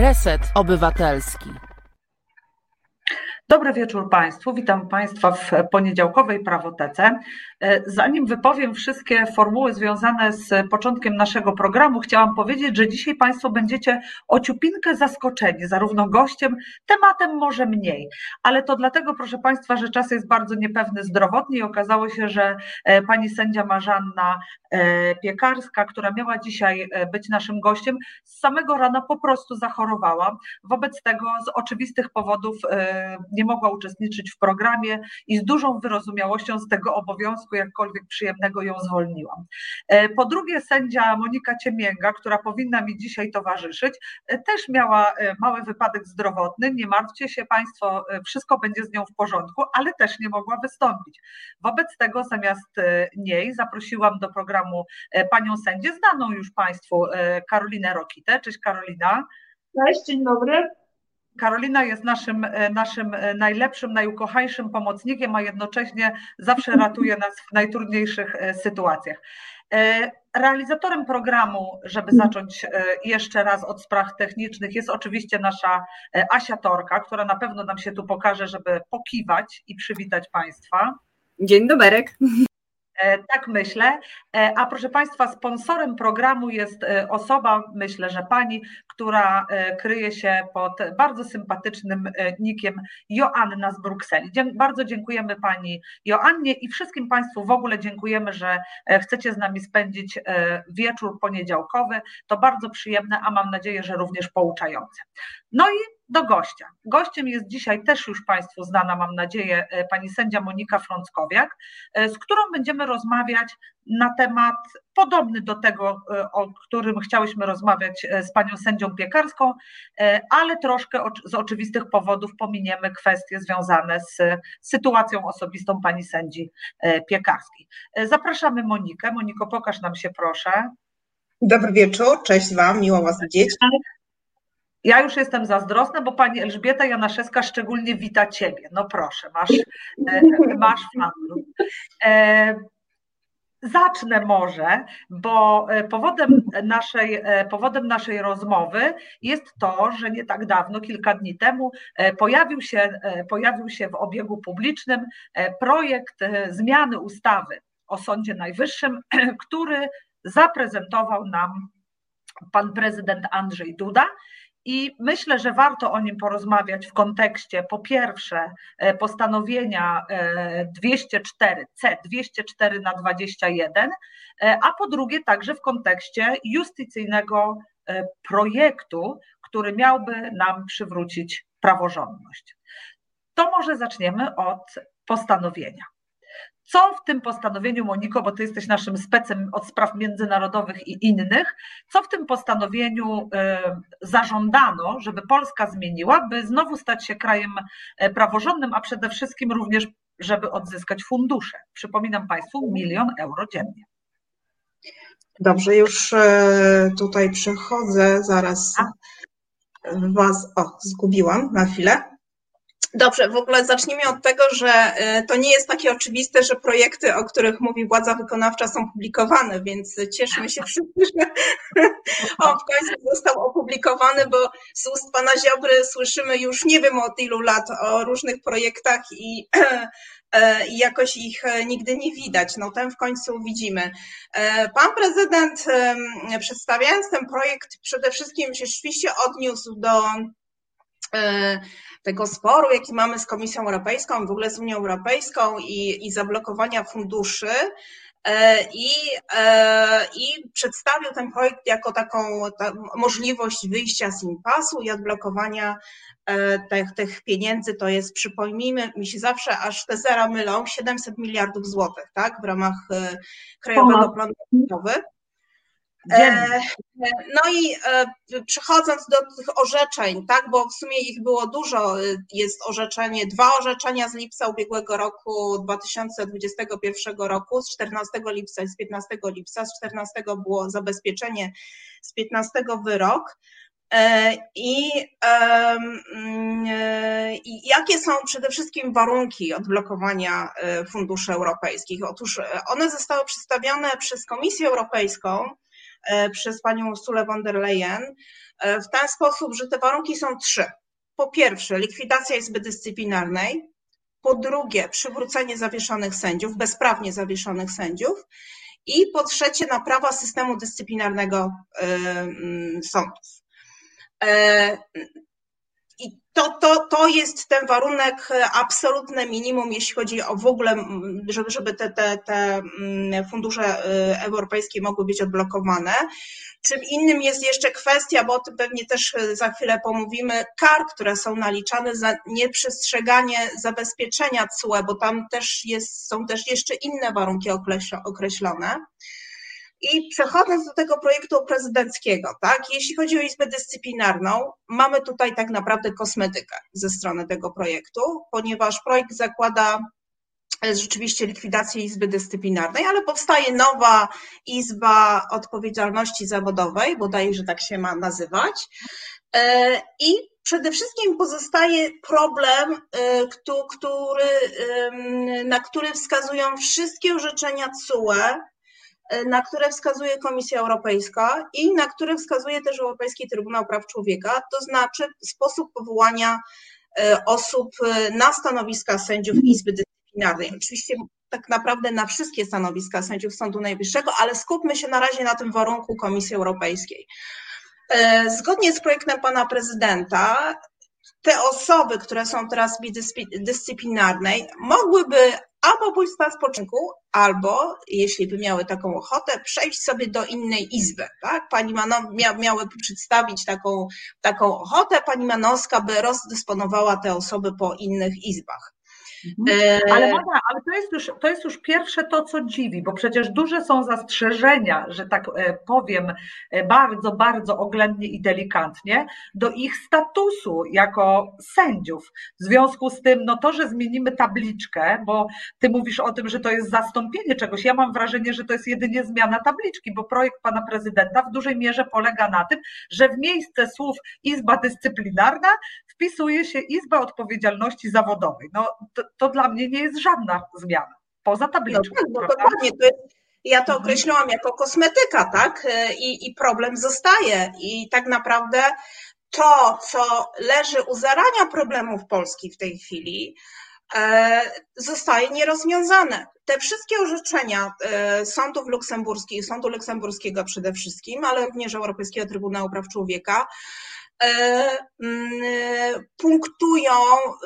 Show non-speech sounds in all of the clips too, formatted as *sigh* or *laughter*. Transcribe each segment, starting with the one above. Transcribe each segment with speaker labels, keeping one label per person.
Speaker 1: Reset Obywatelski.
Speaker 2: Dobry wieczór Państwu. Witam Państwa w poniedziałkowej prawotece. E, zanim wypowiem wszystkie formuły związane z początkiem naszego programu, chciałam powiedzieć, że dzisiaj Państwo będziecie ociupinkę zaskoczeni, zarówno gościem, tematem może mniej, ale to dlatego, proszę Państwa, że czas jest bardzo niepewny zdrowotnie i okazało się, że e, pani sędzia Marzanna e, Piekarska, która miała dzisiaj być naszym gościem, z samego rana po prostu zachorowała. Wobec tego z oczywistych powodów mogła uczestniczyć w programie i z dużą wyrozumiałością z tego obowiązku, jakkolwiek przyjemnego, ją zwolniłam. E, po drugie, sędzia Monika Ciemięga, która powinna mi dzisiaj towarzyszyć, e, też miała e, mały wypadek zdrowotny. Nie martwcie się Państwo, wszystko będzie z nią w porządku, ale też nie mogła wystąpić. Wobec tego, zamiast niej zaprosiłam do programu panią sędzię, znaną już Państwu, Karolinę Rokitę. Cześć Karolina.
Speaker 3: Cześć, dzień dobry.
Speaker 2: Karolina jest naszym, e, naszym e, najlepszym, najukochańszym pomocnikiem, a jednocześnie zawsze ratuje nas w najtrudniejszych e, sytuacjach. Realizatorem programu, żeby zacząć jeszcze raz od spraw technicznych, jest oczywiście nasza Asia Torka, która na pewno nam się tu pokaże, żeby pokiwać i przywitać Państwa.
Speaker 4: Dzień dobry.
Speaker 2: E, tak myślę. E, a proszę Państwa, sponsorem programu jest e, osoba, myślę, że pani, która kryje się pod bardzo sympatycznym nikiem Joanna z Brukseli. Bardzo dziękujemy Pani Joannie i wszystkim Państwu w ogóle dziękujemy, że chcecie z nami spędzić wieczór poniedziałkowy. To bardzo przyjemne, a mam nadzieję, że również pouczające. No i do gościa. Gościem jest dzisiaj też już Państwu znana, mam nadzieję, e, pani sędzia Monika Frąckowiak, e, z którą będziemy rozmawiać na temat podobny do tego, e, o którym chciałyśmy rozmawiać z panią sędzią piekarską, ale troszkę z oczywistych powodów pominiemy kwestie związane z sytuacją osobistą pani sędzi piekarskiej. Zapraszamy Monikę. Moniko, pokaż nam się proszę.
Speaker 5: Dobry wieczór, cześć Wam, miło Was widzieć.
Speaker 2: Ja już jestem zazdrosna, bo pani Elżbieta Janaszewska szczególnie wita ciebie. No proszę, masz, e, masz fanów. E, zacznę może, bo e, powodem naszej, powodem naszej rozmowy jest to, że nie tak dawno, kilka dni temu, pojawił się, pojawił się w obiegu publicznym projekt zmiany ustawy o Sądzie Najwyższym, *clears throat* który zaprezentował nam pan prezydent Andrzej Duda i myślę, że warto o nim porozmawiać w kontekście po pierwsze e, postanowienia 204 C 204 na 21, e, a po drugie także w kontekście justycyjnego e, projektu, który miałby nam przywrócić praworządność. To może zaczniemy od postanowienia. Co w tym postanowieniu, Moniko, bo ty jesteś naszym specem od spraw międzynarodowych i innych, co w tym postanowieniu e, zażądano, żeby Polska zmieniła, by znowu stać się krajem e, praworządnym, a przede wszystkim również, żeby odzyskać fundusze? Przypominam Państwu, milion euro dziennie.
Speaker 5: Dobrze, już e, tutaj przechodzę, zaraz Was, o, zgubiłam na chwilę. Dobrze, w ogóle zacznijmy od tego, że y, to nie jest takie oczywiste, że projekty, o których mówi władza wykonawcza, są publikowane, więc cieszmy się wszyscy, że *laughs* on w końcu został opublikowany, bo z ust pana Ziobry słyszymy już nie wiem od ilu lat o różnych projektach i *clears throat* e, i jakoś ich e, nigdy nie widać. No ten w końcu widzimy. E, pan prezydent przedstawiając ten projekt przede wszystkim się rzeczywiście odniósł do tego sporu, jaki mamy z Komisją Europejską, w ogóle z Unią Europejską i, i zablokowania funduszy. E, I, e, I przedstawił ten projekt jako taką ta, możliwość wyjścia z impasu i odblokowania e, tych, tych pieniędzy. To jest, przypomnijmy, mi się zawsze aż te zera mylą, 700 miliardów złotych, tak, w ramach Krajowego Planu Odbudowy. E, no i e, przechodząc do tych orzeczeń, tak, bo w sumie ich było dużo, jest orzeczenie, dwa orzeczenia z lipca ubiegłego roku, 2021 roku, z 14 lipca i z 15 lipca, z 14 było zabezpieczenie, z 15 wyrok. E, I, I, jakie są przede wszystkim warunki odblokowania funduszy europejskich? Otóż one zostały przedstawione przez Komisję Europejską przez panią Ursula von der Leyen w ten sposób, że te warunki są trzy. Po pierwsze, likwidacja Izby Dyscyplinarnej, po drugie, przywrócenie zawieszonych sędziów, bezprawnie zawieszonych sędziów i po trzecie, naprawa systemu dyscyplinarnego sądów. I to, to, to jest ten warunek absolutne minimum, jeśli chodzi o w ogóle, żeby, żeby te, te, te fundusze europejskie mogły być odblokowane. Czym innym jest jeszcze kwestia, bo o tym pewnie też za chwilę pomówimy, kar, które są naliczane za nieprzestrzeganie zabezpieczenia CUE, bo tam też jest, są też jeszcze inne warunki określone. I przechodząc do tego projektu prezydenckiego, tak, jeśli chodzi o Izbę Dyscyplinarną, mamy tutaj tak naprawdę kosmetykę ze strony tego projektu, ponieważ projekt zakłada e, rzeczywiście likwidację Izby Dyscyplinarnej, ale powstaje nowa Izba Odpowiedzialności Zawodowej, bodaj, że tak się ma nazywać. E, I przede wszystkim pozostaje problem, e, który, na który wskazują wszystkie orzeczenia CUE na które wskazuje Komisja Europejska i na które wskazuje też Europejski Trybunał Praw Człowieka, to znaczy sposób powołania e, osób e, na stanowiska sędziów Izby Dyscyplinarnej. Oczywiście tak naprawdę na wszystkie stanowiska sędziów Sądu Najwyższego, ale skupmy się na razie na tym warunku Komisji Europejskiej. E, zgodnie z projektem pana prezydenta, te osoby, które są teraz w dyscyplinarnej, mogłyby albo pójść na spoczynku, albo, jeśli by miały taką ochotę, przejść sobie do innej izby. Tak? Pani Mano, mia, miałyby przedstawić taką, taką ochotę, pani Manowska by rozdysponowała te osoby po innych izbach.
Speaker 2: Mhm. E, ale Monia, ale to jest, już, to jest już pierwsze to, co dziwi, bo przecież duże są zastrzeżenia, że tak e, powiem e, bardzo, bardzo oględnie i delikatnie, do ich statusu jako sędziów. W związku z tym, no to, że zmienimy tabliczkę, bo ty mówisz o tym, że to jest zastąpienie czegoś, ja mam wrażenie, że to jest jedynie zmiana tabliczki, bo projekt pana prezydenta w dużej mierze polega na tym, że w miejsce słów Izba Dyscyplinarna wpisuje się Izba Odpowiedzialności Zawodowej. No, to, to dla mnie nie jest żadna zmiana, poza tabliczką.
Speaker 5: No, no dokładnie, to jest, ja to mhm. określiłam jako kosmetyka, tak? I, I problem zostaje. I tak naprawdę to, co leży u zarania problemów Polski w tej chwili, e, zostaje nierozwiązane. Te wszystkie orzeczenia e, sądów luksemburskich, sądu luksemburskiego przede wszystkim, ale również Europejskiego Trybunału Praw Człowieka, E, punktują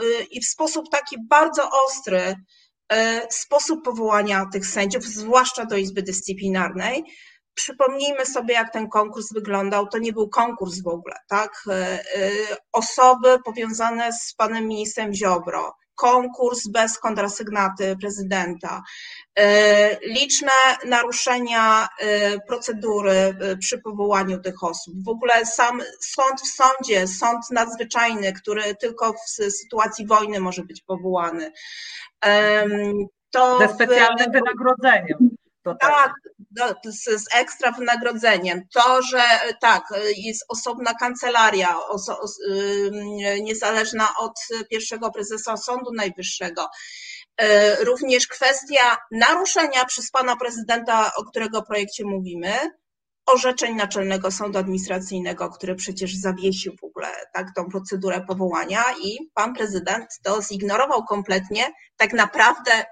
Speaker 5: y, i w sposób taki bardzo ostry e, sposób powołania tych sędziów, zwłaszcza do Izby Dyscyplinarnej. Przypomnijmy sobie, jak ten konkurs wyglądał. To nie był konkurs w ogóle, tak? E, osoby powiązane z panem ministrem Ziobro, konkurs bez kontrasygnaty prezydenta, e, liczne naruszenia e, procedury e, przy powołaniu tych osób. W ogóle sam sąd w sądzie, sąd nadzwyczajny, który tylko w sytuacji wojny może być powołany.
Speaker 2: To Ze specjalnym wynagrodzeniem.
Speaker 5: To tak, tak z, z, ekstra wynagrodzeniem. To, że tak, jest osobna kancelaria, oso, niezależna od pierwszego prezesa Sądu Najwyższego. E, również kwestia naruszenia przez pana prezydenta, o którego projekcie mówimy, orzeczeń Naczelnego Sądu Administracyjnego, który przecież zawiesił w ogóle tak, tą procedurę powołania i pan prezydent to zignorował kompletnie. Tak naprawdę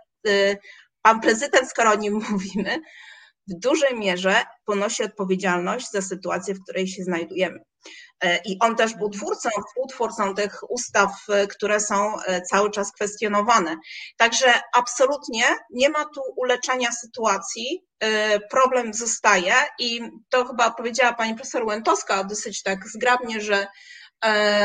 Speaker 5: Pan prezydent, skoro o nim *laughs* mówimy, w dużej mierze ponosi odpowiedzialność za sytuację, w której się znajdujemy. E, I on też był twórcą, współtwórcą tych ustaw, e, które są e, cały czas kwestionowane. Także absolutnie nie ma tu uleczenia sytuacji, problem zostaje i to chyba powiedziała pani profesor Łętowska dosyć tak zgrabnie, że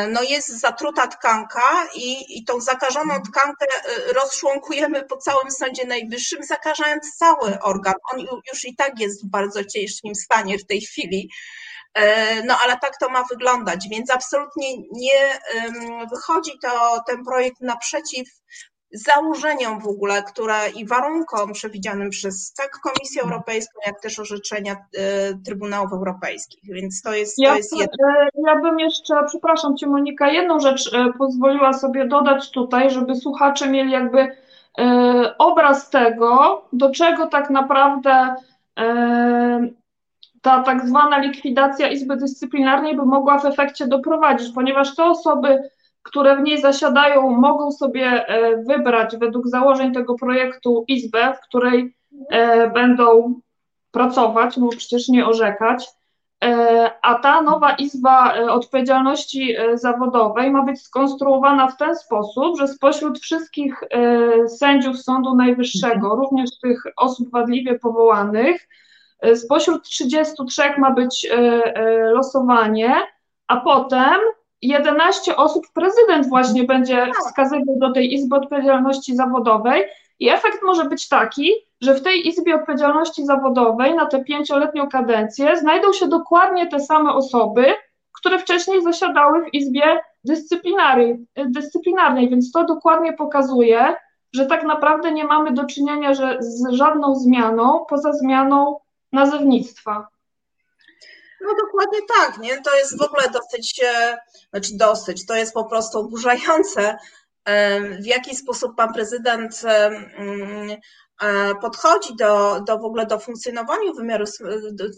Speaker 5: no jest zatruta tkanka i, i tą zakażoną mhm. tkankę e, rozczłonkujemy po całym Sądzie Najwyższym, zakażając cały organ. On już i tak jest w bardzo ciężkim stanie w tej chwili. E, no ale tak to ma wyglądać, więc absolutnie nie wychodzi to ten projekt naprzeciw założeniom w ogóle, które i warunkom przewidzianym przez tak Komisję Europejską, jak też orzeczenia y, Trybunałów Europejskich. Więc to jest,
Speaker 3: ja,
Speaker 5: to jest jedno.
Speaker 3: E, ja bym jeszcze, przepraszam Cię Monika, jedną rzecz e, pozwoliła sobie dodać tutaj, żeby słuchacze mieli jakby e, obraz tego, do czego tak naprawdę ta tak zwana likwidacja Izby Dyscyplinarnej by mogła w efekcie doprowadzić, ponieważ te osoby, które w niej zasiadają, mogą sobie e, wybrać według założeń tego projektu izbę, w której e, będą pracować, no przecież nie orzekać. E, a ta nowa Izba Odpowiedzialności Zawodowej ma być skonstruowana w ten sposób, że spośród wszystkich sędziów Sądu Najwyższego, również tych osób wadliwie powołanych, spośród 33 ma być losowanie, a potem 11 osób prezydent właśnie będzie wskazywał do tej Izby Odpowiedzialności Zawodowej. I efekt może być taki, że w tej Izbie Odpowiedzialności Zawodowej na tę pięcioletnią kadencję znajdą się dokładnie te same osoby, które wcześniej zasiadały w Izbie Dyscyplinarnej, dyscyplinarnej. Więc to dokładnie pokazuje, że tak naprawdę nie mamy do czynienia że z żadną zmianą poza zmianą nazewnictwa.
Speaker 5: No dokładnie tak, nie? To jest w ogóle dosyć, e, znaczy dosyć, to jest po prostu oburzające, e, w jaki sposób pan prezydent e, mm, podchodzi do, do w ogóle do funkcjonowania wymiaru,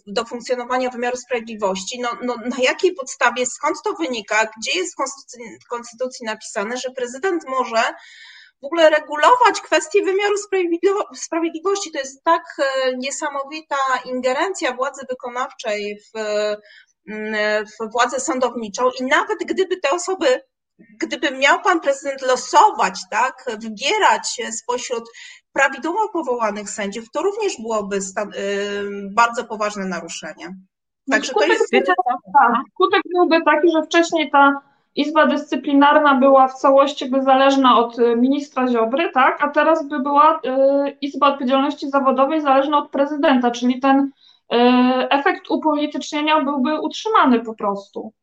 Speaker 5: do funkcjonowania wymiaru sprawiedliwości, no, no na jakiej podstawie, skąd to wynika, gdzie jest w konstytucji, konstytucji napisane, że prezydent może w ogóle regulować kwestie wymiaru sprawiedliwości. To jest tak e, niesamowita ingerencja władzy wykonawczej w, mm, w władzę sądowniczą i nawet gdyby te osoby gdyby miał pan prezydent losować, tak, wybierać spośród prawidłowo powołanych sędziów, to również byłoby stan, y, bardzo poważne naruszenie.
Speaker 3: Także to jest. Tak, skutek byłby taki, że wcześniej ta Izba Dyscyplinarna była w całości by zależna od y, ministra Ziobry, tak, a teraz by była y, Izba Odpowiedzialności Zawodowej zależna od prezydenta, czyli ten y, efekt upolitycznienia byłby utrzymany po prostu.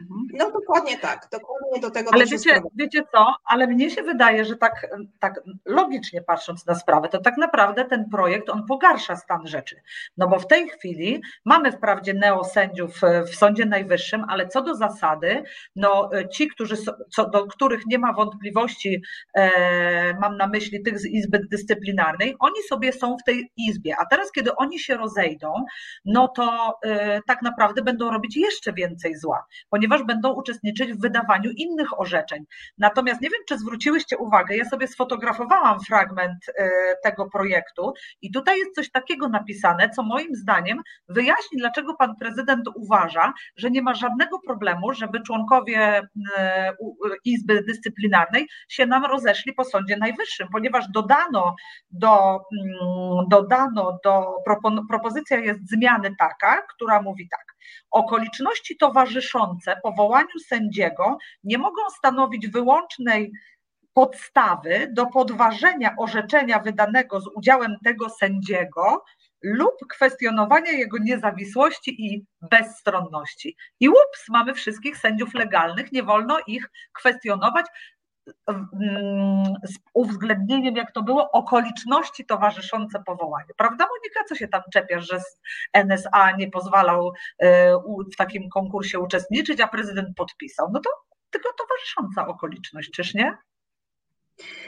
Speaker 5: Mhm. No dokładnie tak, dokładnie do tego.
Speaker 2: Ale wiecie, wiecie co, ale mnie się wydaje, że tak, tak logicznie patrząc na sprawę, to tak naprawdę ten projekt, on pogarsza stan rzeczy. No bo w tej chwili mamy wprawdzie neosędziów w Sądzie Najwyższym, ale co do zasady, no ci, którzy, co do których nie ma wątpliwości, e, mam na myśli tych z Izby Dyscyplinarnej, oni sobie są w tej Izbie, a teraz kiedy oni się rozejdą, no to e, tak naprawdę będą robić jeszcze więcej zła, ponieważ ponieważ będą uczestniczyć w wydawaniu innych orzeczeń. Natomiast nie wiem, czy zwróciłyście uwagę, ja sobie sfotografowałam fragment e, tego projektu i tutaj jest coś takiego napisane, co moim zdaniem wyjaśni, dlaczego pan prezydent uważa, że nie ma żadnego problemu, żeby członkowie e, Izby Dyscyplinarnej się nam rozeszli po Sądzie Najwyższym, ponieważ dodano do, mm, dodano do propozycja jest zmiany taka, która mówi tak. Okoliczności towarzyszące powołaniu sędziego nie mogą stanowić wyłącznej podstawy do podważenia orzeczenia wydanego z udziałem tego sędziego lub kwestionowania jego niezawisłości i bezstronności. I ups, mamy wszystkich sędziów legalnych, nie wolno ich kwestionować z uwzględnieniem, jak to było, okoliczności towarzyszące powołaniu. Prawda, Monika? Co się tam czepiasz, że NSA nie pozwalał e, w takim konkursie uczestniczyć, a prezydent podpisał? No to tylko towarzysząca okoliczność, czyż nie?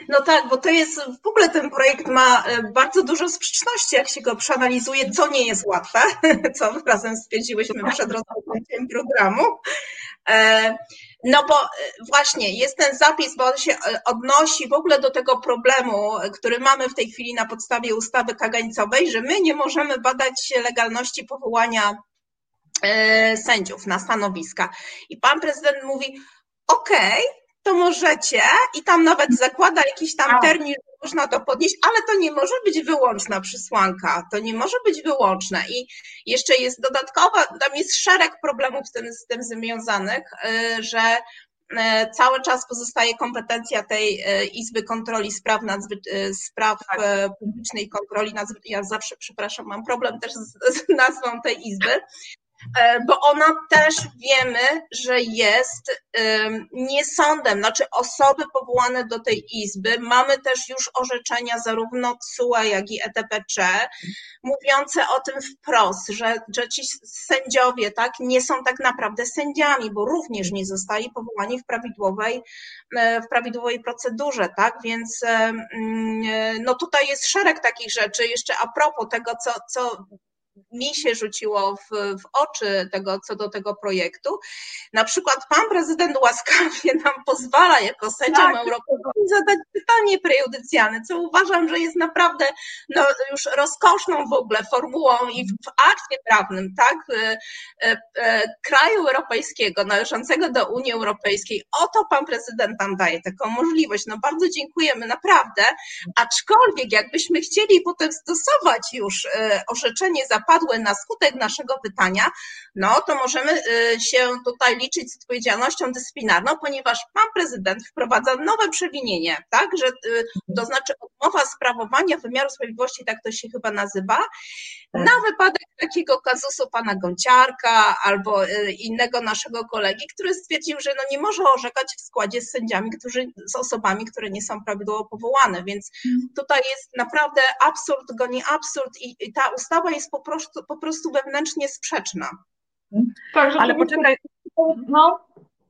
Speaker 5: No tak, bo to jest, w ogóle ten projekt ma e, bardzo dużo sprzeczności, jak się go przeanalizuje, co nie jest łatwe, *laughs* co razem stwierdziłyśmy przed rozpoczęciem programu. No bo e, właśnie jest ten zapis, bo on się odnosi w ogóle do tego problemu, który mamy w tej chwili na podstawie ustawy kagańcowej, że my nie możemy badać legalności powołania sędziów na stanowiska. I pan prezydent mówi, okej, okay, to możecie i tam nawet zakłada jakiś tam termin, można to podnieść, ale to nie może być wyłączna przysłanka, to nie może być wyłączne i jeszcze jest dodatkowa, tam jest szereg problemów z tym, z tym związanych, y, że y, cały czas pozostaje kompetencja tej y, Izby Kontroli Spraw, nadzwy- spraw tak. Publicznej Kontroli. Ja zawsze, przepraszam, mam problem też z, z nazwą tej Izby, bo ona też wiemy, że jest nie sądem, znaczy osoby powołane do tej izby. Mamy też już orzeczenia zarówno CUE, jak i ETPC, mówiące o tym wprost, że, że ci sędziowie tak, nie są tak naprawdę sędziami, bo również nie zostali powołani w prawidłowej, e, w prawidłowej procedurze, tak? Więc mm, no tutaj jest szereg takich rzeczy. Jeszcze a propos tego, co, co mi się rzuciło w, w oczy tego, co do tego projektu. Na przykład pan prezydent łaskawie nam pozwala jako sędziom tak. europejskim zadać pytanie prejudycjalne, co uważam, że jest naprawdę no, już rozkoszną w ogóle formułą i w akcie prawnym, tak, e, e, kraju europejskiego należącego do Unii Europejskiej. Oto pan prezydent nam daje taką możliwość. No bardzo dziękujemy, naprawdę. Aczkolwiek jakbyśmy chcieli potem stosować już e, orzeczenie zapadłe na skutek naszego pytania, no to możemy się tutaj liczyć z odpowiedzialnością dyscyplinarną, ponieważ pan prezydent wprowadza nowe przewinienie, tak, że to znaczy odmowa sprawowania wymiaru sprawiedliwości, tak to się chyba nazywa, tak. na wypadek takiego kazusu pana Gąciarka albo y, innego naszego kolegi, który stwierdził, że no nie może orzekać w składzie z sędziami, którzy, z osobami, które nie są prawidłowo powołane, więc mhm. tutaj jest naprawdę absurd, goni absurd i, i ta ustawa jest po prostu, po prostu wewnętrznie sprzeczna.
Speaker 2: Tak, Ale poczekaj.
Speaker 3: No,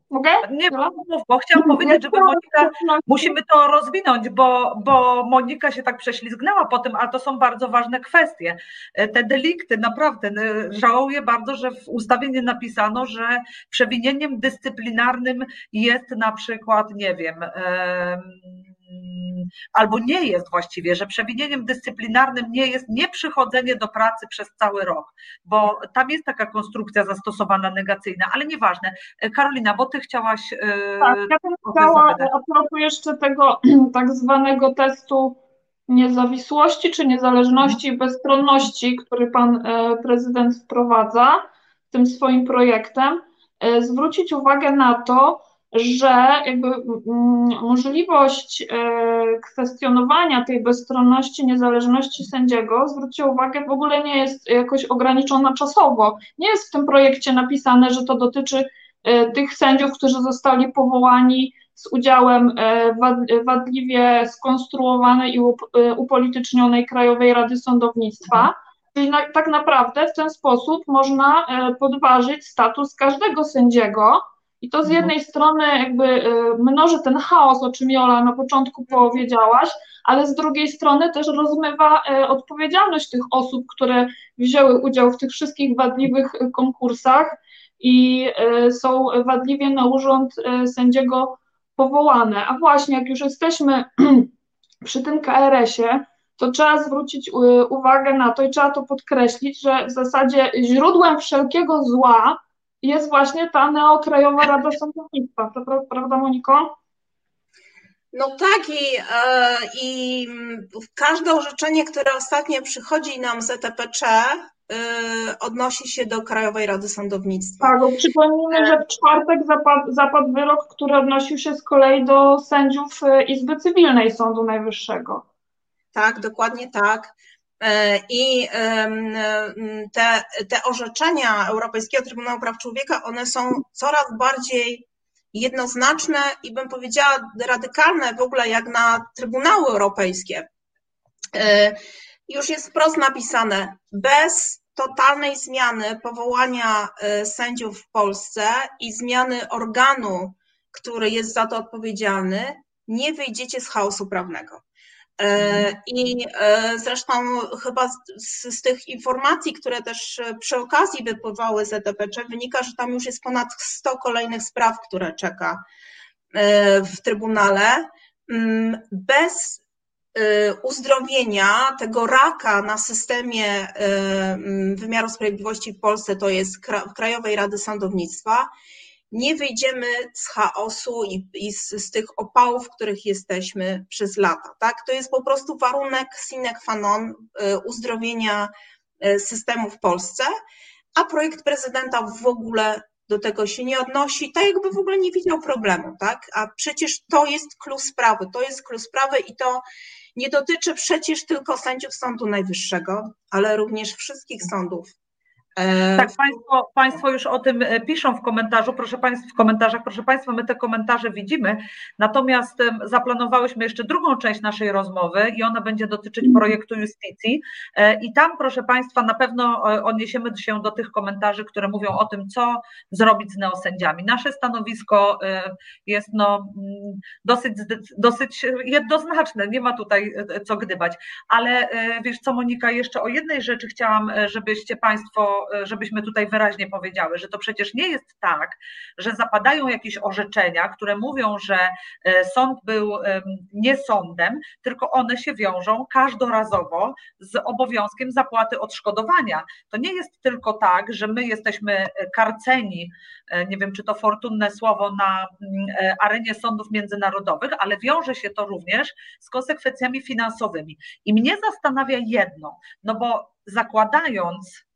Speaker 3: Mogę?
Speaker 2: Nie, mów, bo chciałam powiedzieć, żeby Monika, musimy to rozwinąć, bo, bo Monika się tak prześlizgnęła po tym, a to są bardzo ważne kwestie. E, te delikty, naprawdę, e, żałuję bardzo, że w ustawie nie napisano, że przewinieniem dyscyplinarnym jest na przykład, nie wiem, albo nie jest właściwie, że przewinieniem dyscyplinarnym nie jest nieprzychodzenie do pracy przez cały rok, bo tam jest taka konstrukcja zastosowana negacyjna, ale nieważne. Karolina, bo ty chciałaś.
Speaker 3: E, tak, ja bym chciała a propos jeszcze tego *clears throat* tak zwanego testu niezawisłości czy niezależności i bezstronności, który pan e, prezydent wprowadza tym swoim projektem, e, zwrócić uwagę na to, że jakby mm, możliwość e, kwestionowania tej bezstronności, niezależności sędziego, zwróćcie uwagę, w ogóle nie jest jakoś ograniczona czasowo. Nie jest w tym projekcie napisane, że to dotyczy e, tych sędziów, którzy zostali powołani z udziałem e, wadliwie skonstruowanej i upolitycznionej Krajowej Rady Sądownictwa. Czyli na, tak naprawdę w ten sposób można podważyć status każdego sędziego, i to z jednej mhm. strony jakby y, mnoży ten chaos, o czym Jola na początku powiedziałaś, ale z drugiej strony też rozmywa y, odpowiedzialność tych osób, które wzięły udział w tych wszystkich wadliwych y, konkursach i są wadliwie na urząd sędziego powołane. A właśnie, jak już jesteśmy *clears throat* przy tym KRS-ie, to trzeba zwrócić uwagę na to i trzeba to podkreślić, że w zasadzie źródłem wszelkiego zła jest właśnie ta Neokrajowa Rada Sądownictwa, to prawda Moniko?
Speaker 5: No tak i, e, i każde orzeczenie, które ostatnio przychodzi nam z ETPC e, odnosi się do Krajowej Rady Sądownictwa.
Speaker 3: Tak, bo przypomnijmy, że w czwartek zapadł, zapadł wyrok, który odnosił się z kolei do sędziów e, Izby Cywilnej Sądu Najwyższego.
Speaker 5: Tak, dokładnie tak. E, I te, te orzeczenia Europejskiego Trybunału Praw Człowieka, one są coraz bardziej jednoznaczne i bym powiedziała radykalne w ogóle jak na Trybunały Europejskie. Już jest wprost napisane, bez totalnej zmiany powołania e, sędziów w Polsce i zmiany organu, który jest za to odpowiedzialny, nie wyjdziecie z chaosu prawnego. E, I e, zresztą chyba z, z, tych informacji, które też e, przy okazji wypływały z ETPC, wynika, że tam już jest ponad 100 kolejnych spraw, które czeka w Trybunale. Mm, bez uzdrowienia tego raka na systemie wymiaru sprawiedliwości w Polsce, to jest Krajowej Rady Sądownictwa, nie wyjdziemy z chaosu i, i z, z, tych opałów, w których jesteśmy przez lata. Tak? To jest po prostu warunek sine qua non y, uzdrowienia y, systemu w Polsce, a projekt prezydenta w ogóle do tego się nie odnosi, tak jakby w ogóle nie widział problemu, tak? A przecież to jest klucz sprawy, to jest klucz sprawy i to nie dotyczy przecież tylko sędziów Sądu Najwyższego, ale również wszystkich sądów
Speaker 2: E, tak, państwo, państwo już o tym e, piszą w komentarzu, proszę Państwa, w komentarzach, proszę Państwa, my te komentarze widzimy, natomiast zaplanowałyśmy jeszcze drugą część naszej rozmowy i ona będzie dotyczyć mhm. projektu Justicji. E, i tam, proszę Państwa, na pewno odniesiemy się do tych komentarzy, które mówią o tym, co zrobić z neosędziami. Nasze stanowisko jest no, mm, dosyć, dosyć jednoznaczne, nie ma tutaj co gdybać, ale wiesz co Monika, jeszcze o jednej rzeczy chciałam, żebyście Państwo żebyśmy tutaj wyraźnie powiedziały, że to przecież nie jest tak, że zapadają jakieś orzeczenia, które mówią, że e, sąd był nie sądem, tylko one się wiążą każdorazowo z obowiązkiem zapłaty odszkodowania. To nie jest tylko tak, że my jesteśmy karceni, e, nie wiem czy to fortunne słowo, na mm, e, arenie sądów międzynarodowych, ale wiąże się to również z konsekwencjami finansowymi. I mnie zastanawia jedno, no bo zakładając,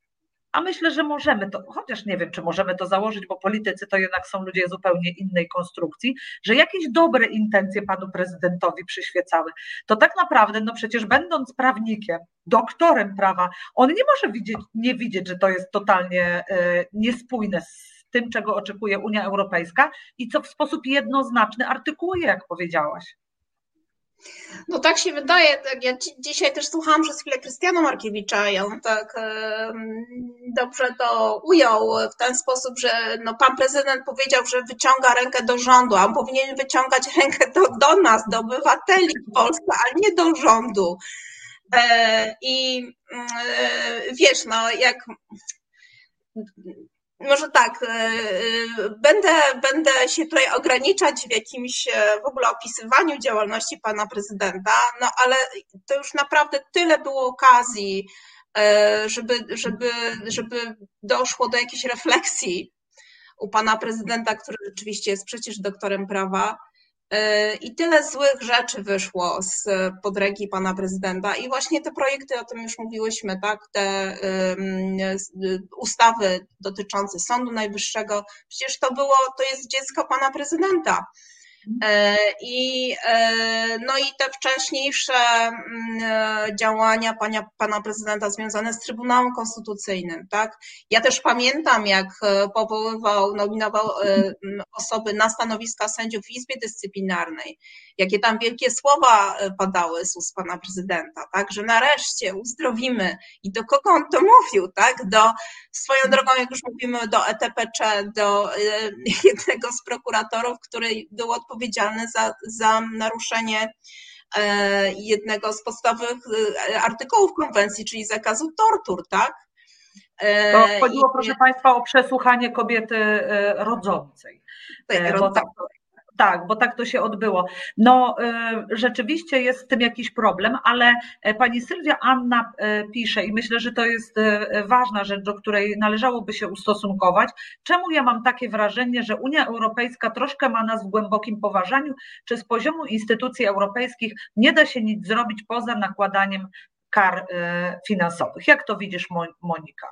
Speaker 2: a myślę, że możemy to, chociaż nie wiem, czy możemy to założyć, bo politycy to jednak są ludzie zupełnie innej konstrukcji, że jakieś dobre intencje panu prezydentowi przyświecały. To tak naprawdę, no przecież będąc prawnikiem, doktorem prawa, on nie może widzieć, nie widzieć, że to jest totalnie y, niespójne z tym, czego oczekuje Unia Europejska i co w sposób jednoznaczny artykułuje, jak powiedziałaś.
Speaker 5: No tak się wydaje. Tak, ja dzisiaj też słuchałam przez chwilę Krystiana Markiewicza i on tak dobrze to ujął w ten sposób, że no pan prezydent powiedział, że wyciąga rękę do rządu, a on powinien wyciągać rękę do, do nas, do obywateli w Polsce, a nie do rządu. E, I e, wiesz, no jak może tak, e, e, będę, będę się tutaj ograniczać w jakimś e, w ogóle opisywaniu działalności pana prezydenta, no ale to już naprawdę tyle było okazji, żeby, żeby, żeby doszło do jakiejś refleksji u pana prezydenta, który rzeczywiście jest przecież doktorem prawa, i tyle złych rzeczy wyszło z podręki pana prezydenta. I właśnie te projekty, o tym już mówiłyśmy, tak, te ustawy dotyczące Sądu Najwyższego, przecież to było, to jest dziecko pana prezydenta. E, I, e, no i te wcześniejsze mm, e, działania pana, pana prezydenta związane z Trybunałem Konstytucyjnym, tak? Ja też pamiętam, jak powoływał, nominował osoby na stanowiska sędziów w Izbie Dyscyplinarnej, jakie tam wielkie słowa padały z ust pana prezydenta, tak? Że nareszcie uzdrowimy. I do kogo on to mówił, tak? Do, swoją drogą, jak już mówimy, do ETPC, do *laughs* jednego z prokuratorów, który był odpowiedzialny za, za naruszenie e, jednego z podstawowych e, artykułów konwencji, czyli zakazu tortur, tak?
Speaker 2: E, to chodziło, proszę Państwa, o przesłuchanie kobiety rodzącej. Tak, bo tak, tak, bo tak to się odbyło. No, y, rzeczywiście jest z tym jakiś problem, ale e, pani Sylwia Anna e, pisze i myślę, że to jest e, ważna rzecz, do której należałoby się ustosunkować. Czemu ja mam takie wrażenie, że Unia Europejska troszkę ma nas w głębokim poważaniu, czy z poziomu instytucji europejskich nie da się nic zrobić poza nakładaniem kar finansowych? Jak to widzisz, Monika?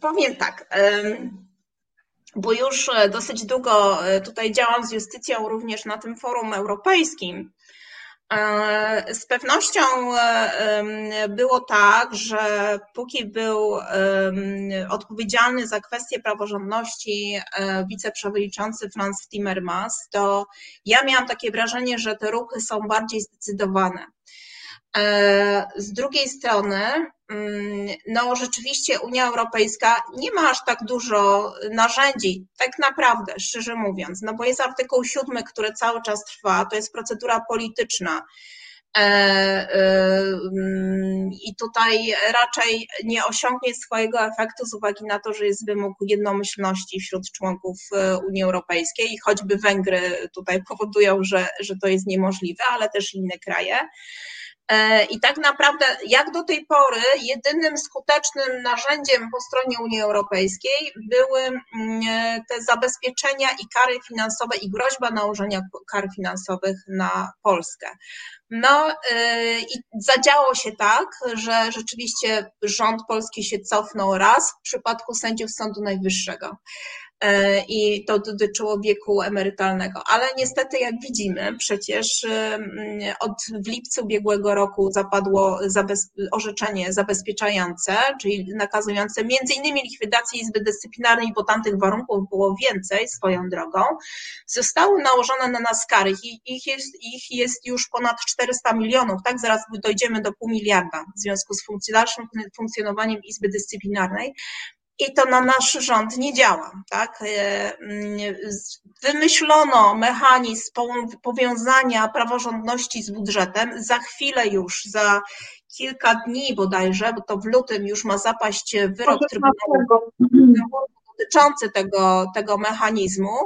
Speaker 5: Powiem tak bo już e, dosyć długo e, tutaj działam z justycją również na tym forum europejskim. E, z pewnością było tak, że póki był odpowiedzialny za kwestie praworządności wiceprzewodniczący Franz Timmermans, to ja miałam takie wrażenie, że te ruchy są bardziej zdecydowane. Z drugiej strony, Mm, no rzeczywiście Unia Europejska nie ma aż tak dużo narzędzi, tak naprawdę, szczerze mówiąc, no bo jest artykuł 7, który cały czas trwa, to jest procedura polityczna. E, e, mm, I tutaj raczej nie osiągnie swojego efektu z uwagi na to, że jest wymóg jednomyślności wśród członków e, Unii Europejskiej choćby Węgry tutaj powodują, że, że to jest niemożliwe, ale też inne kraje. E, I tak naprawdę, jak do tej pory, jedynym skutecznym narzędziem po stronie Unii Europejskiej były mm, te zabezpieczenia i kary finansowe i groźba nałożenia kar finansowych na Polskę. No e, i zadziało się tak, że rzeczywiście rząd polski się cofnął raz w przypadku sędziów Sądu Najwyższego. E, i to dotyczyło wieku emerytalnego. Ale niestety, jak widzimy, przecież od w lipcu ubiegłego roku zapadło orzeczenie zabezpieczające, czyli nakazujące innymi likwidację Izby Dyscyplinarnej, bo tamtych warunków było więcej swoją drogą. Zostały nałożone na nas kary. Ich jest, ich jest już ponad 400 milionów, tak? Zaraz dojdziemy do pół miliarda w związku z dalszym funkcjonowaniem Izby Dyscyplinarnej. I to na nasz rząd nie działa. Tak? E, mm, wymyślono mechanizm powiązania praworządności z budżetem. Za chwilę już, za kilka dni bodajże, bo to w lutym już ma zapaść wyrok Trybunału dotyczący tego, tego mechanizmu.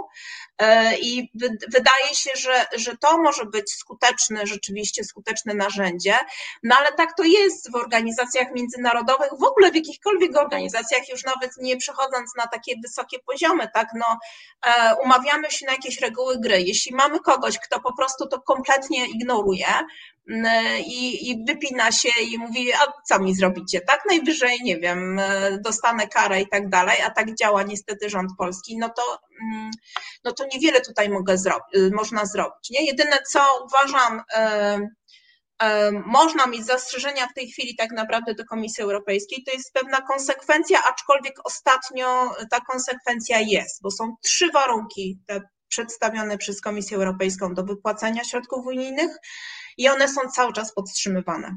Speaker 5: E, I wydaje się, że, że to może być skuteczne, rzeczywiście skuteczne narzędzie, no ale tak to jest w organizacjach międzynarodowych, w ogóle w jakichkolwiek organizacjach, już nawet nie przechodząc na takie wysokie poziomy, tak, no, e, umawiamy się na jakieś reguły gry. Jeśli mamy kogoś, kto po prostu to kompletnie ignoruje, i, i wypina się i mówi, a co mi zrobicie? Tak najwyżej, nie wiem, e, dostanę karę i tak dalej, a tak działa niestety rząd polski, no to, mm, no to niewiele tutaj mogę y, można zrobić. Nie? Jedyne, co uważam, e, e, można mieć zastrzeżenia w tej chwili tak naprawdę do Komisji Europejskiej, to jest pewna konsekwencja, aczkolwiek ostatnio ta konsekwencja jest, bo są trzy warunki te przedstawione przez Komisję Europejską do wypłacania środków unijnych i one są cały czas podtrzymywane.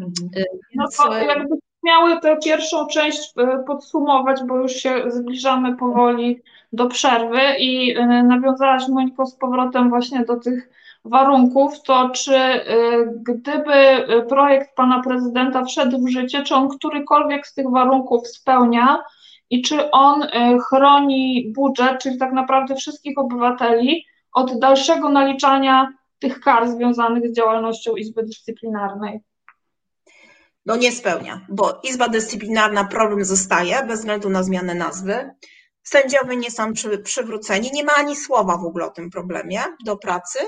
Speaker 3: Mhm. Y, no to y, jakby miały tę pierwszą część y, podsumować, bo już się zbliżamy powoli do przerwy i nawiązałaś Moniko z powrotem właśnie do tych warunków, to czy gdyby projekt pana prezydenta wszedł w życie, czy on którykolwiek z tych warunków spełnia i czy on chroni budżet, czyli tak naprawdę wszystkich obywateli od dalszego naliczania tych kar związanych z działalnością Izby Dyscyplinarnej?
Speaker 5: No nie spełnia, bo Izba Dyscyplinarna problem zostaje bez względu na zmianę nazwy. Sędziowie nie są przy, przywróceni, nie ma ani słowa w ogóle o tym problemie do pracy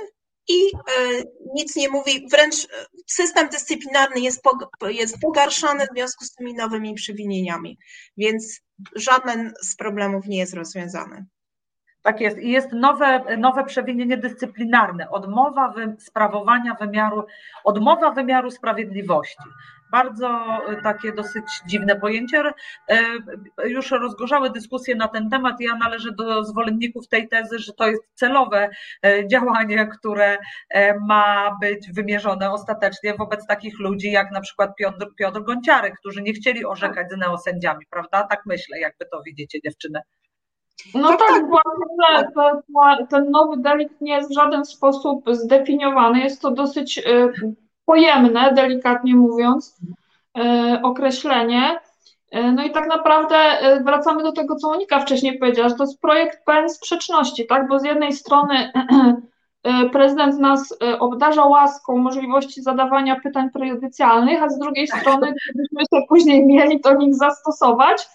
Speaker 5: i y, nic nie mówi, wręcz e, system dyscyplinarny jest, po, jest pogarszany w związku z tymi nowymi przewinieniami, więc żaden z problemów nie jest rozwiązany.
Speaker 2: Tak jest. I jest nowe, nowe przewinienie dyscyplinarne, odmowa wy, sprawowania wymiaru, odmowa wymiaru sprawiedliwości. Bardzo e, takie dosyć dziwne pojęcie. E, już rozgorzały dyskusje na ten temat. Ja należę do zwolenników tej tezy, że to jest celowe e, działanie, które ma być wymierzone ostatecznie wobec takich ludzi, jak na przykład Piotr, Piotr Gonciarek, którzy nie chcieli orzekać z neosędziami, prawda? Tak myślę, jakby to widzicie dziewczyny.
Speaker 3: No tak, tak, właśnie, że ten nowy delikt nie jest w żaden sposób zdefiniowany. Jest to dosyć y, pojemne, delikatnie mówiąc, y, określenie. Y, no i tak naprawdę wracamy do tego, co Monika wcześniej powiedziała, że to jest projekt pełen sprzeczności, tak? Bo z jednej strony *clears throat* prezydent nas obdarza łaską możliwości zadawania pytań prejudycjalnych, a z drugiej tak. strony, gdybyśmy się później mieli do nich zastosować,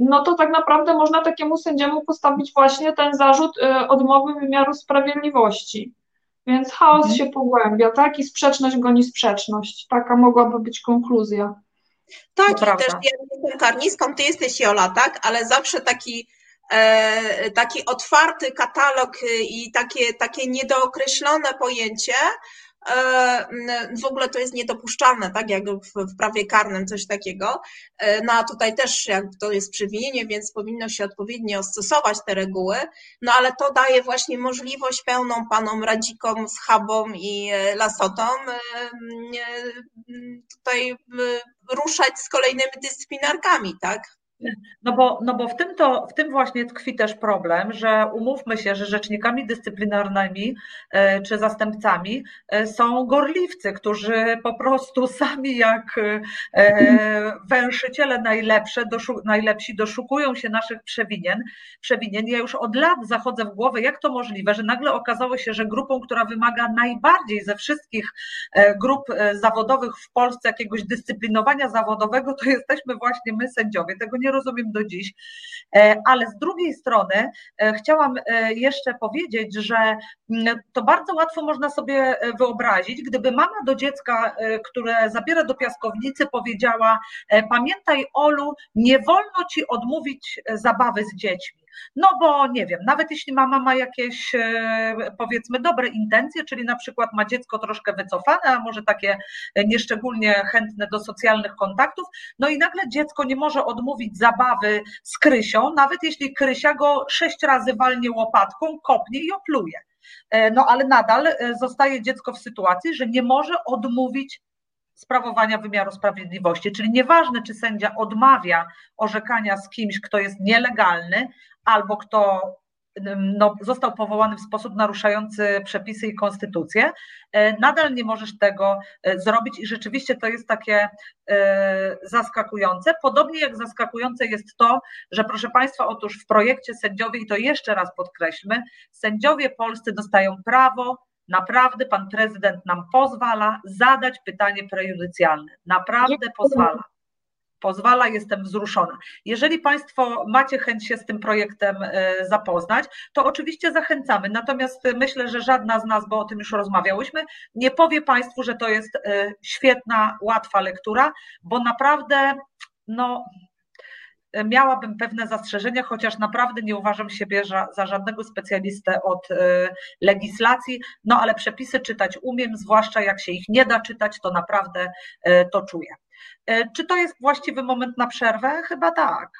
Speaker 3: no to tak naprawdę można takiemu sędziemu postawić właśnie ten zarzut y, odmowy wymiaru sprawiedliwości. Więc chaos mhm. się pogłębia, tak? I sprzeczność goni sprzeczność. Taka mogłaby być konkluzja.
Speaker 5: Tak, to i prawda. też ja jestem karnistką, ty jesteś Jola, tak? Ale zawsze taki, e, taki otwarty katalog i takie, takie niedookreślone pojęcie E, w ogóle to jest niedopuszczalne, tak jak w, prawie karnym coś takiego. E, no a tutaj też jak to jest przewinienie, więc powinno się odpowiednio stosować te reguły, no ale to daje właśnie możliwość pełną panom Radzikom, Schabom i e, Lasotom tutaj ruszać z kolejnymi dyscyplinarkami, tak?
Speaker 2: No bo, no bo w, tym to, w tym właśnie tkwi też problem, że umówmy się, że rzecznikami dyscyplinarnymi e, czy zastępcami e, są gorliwcy, którzy po prostu *laughs* sami jak e, węszyciele najlepsze, doszu, najlepsi doszukują się naszych przewinien, przewinień. Ja już od lat zachodzę w głowę, jak to możliwe, że nagle okazało się, że grupą, która wymaga najbardziej ze wszystkich grup zawodowych w Polsce jakiegoś dyscyplinowania zawodowego, to jesteśmy właśnie my sędziowie. Tego nie rozumiem do dziś. E, ale z drugiej strony e, chciałam e, jeszcze powiedzieć, że mm, to bardzo łatwo można sobie wyobrazić, gdyby mama do dziecka, które zabiera do piaskownicy, powiedziała: Pamiętaj, Olu, nie wolno ci odmówić zabawy z dziećmi No bo nie wiem, nawet jeśli mama ma jakieś e, powiedzmy dobre intencje, czyli na przykład ma dziecko troszkę wycofane, a może takie nieszczególnie chętne do socjalnych kontaktów, no i nagle dziecko nie może odmówić zabawy z Krysią, nawet jeśli Krysia go sześć razy walnie łopatką, kopnie i opluje. E, no ale nadal e, zostaje dziecko w sytuacji, że nie może odmówić sprawowania wymiaru sprawiedliwości. Czyli nieważne, czy sędzia odmawia orzekania z kimś, kto jest nielegalny, albo kto no, został powołany w sposób naruszający przepisy i konstytucję, e, nadal nie możesz tego e, zrobić i rzeczywiście to jest takie e, zaskakujące. Podobnie jak zaskakujące jest to, że proszę Państwa, otóż w projekcie sędziowie, i to jeszcze raz podkreślmy, sędziowie polscy dostają prawo Naprawdę pan prezydent nam pozwala zadać pytanie prejudycjalne. Naprawdę pozwala. Pozwala, jestem wzruszona. Jeżeli Państwo macie chęć się z tym projektem e, zapoznać, to oczywiście zachęcamy. Natomiast myślę, że żadna z nas, bo o tym już rozmawiałyśmy, nie powie Państwu, że to jest e, świetna, łatwa lektura, bo naprawdę, no, miałabym pewne zastrzeżenia, chociaż naprawdę nie uważam siebie za, za żadnego specjalistę od e, legislacji, no ale przepisy czytać umiem, zwłaszcza jak się ich nie da czytać, to naprawdę e, to czuję. E, czy to jest właściwy moment na przerwę? Chyba tak.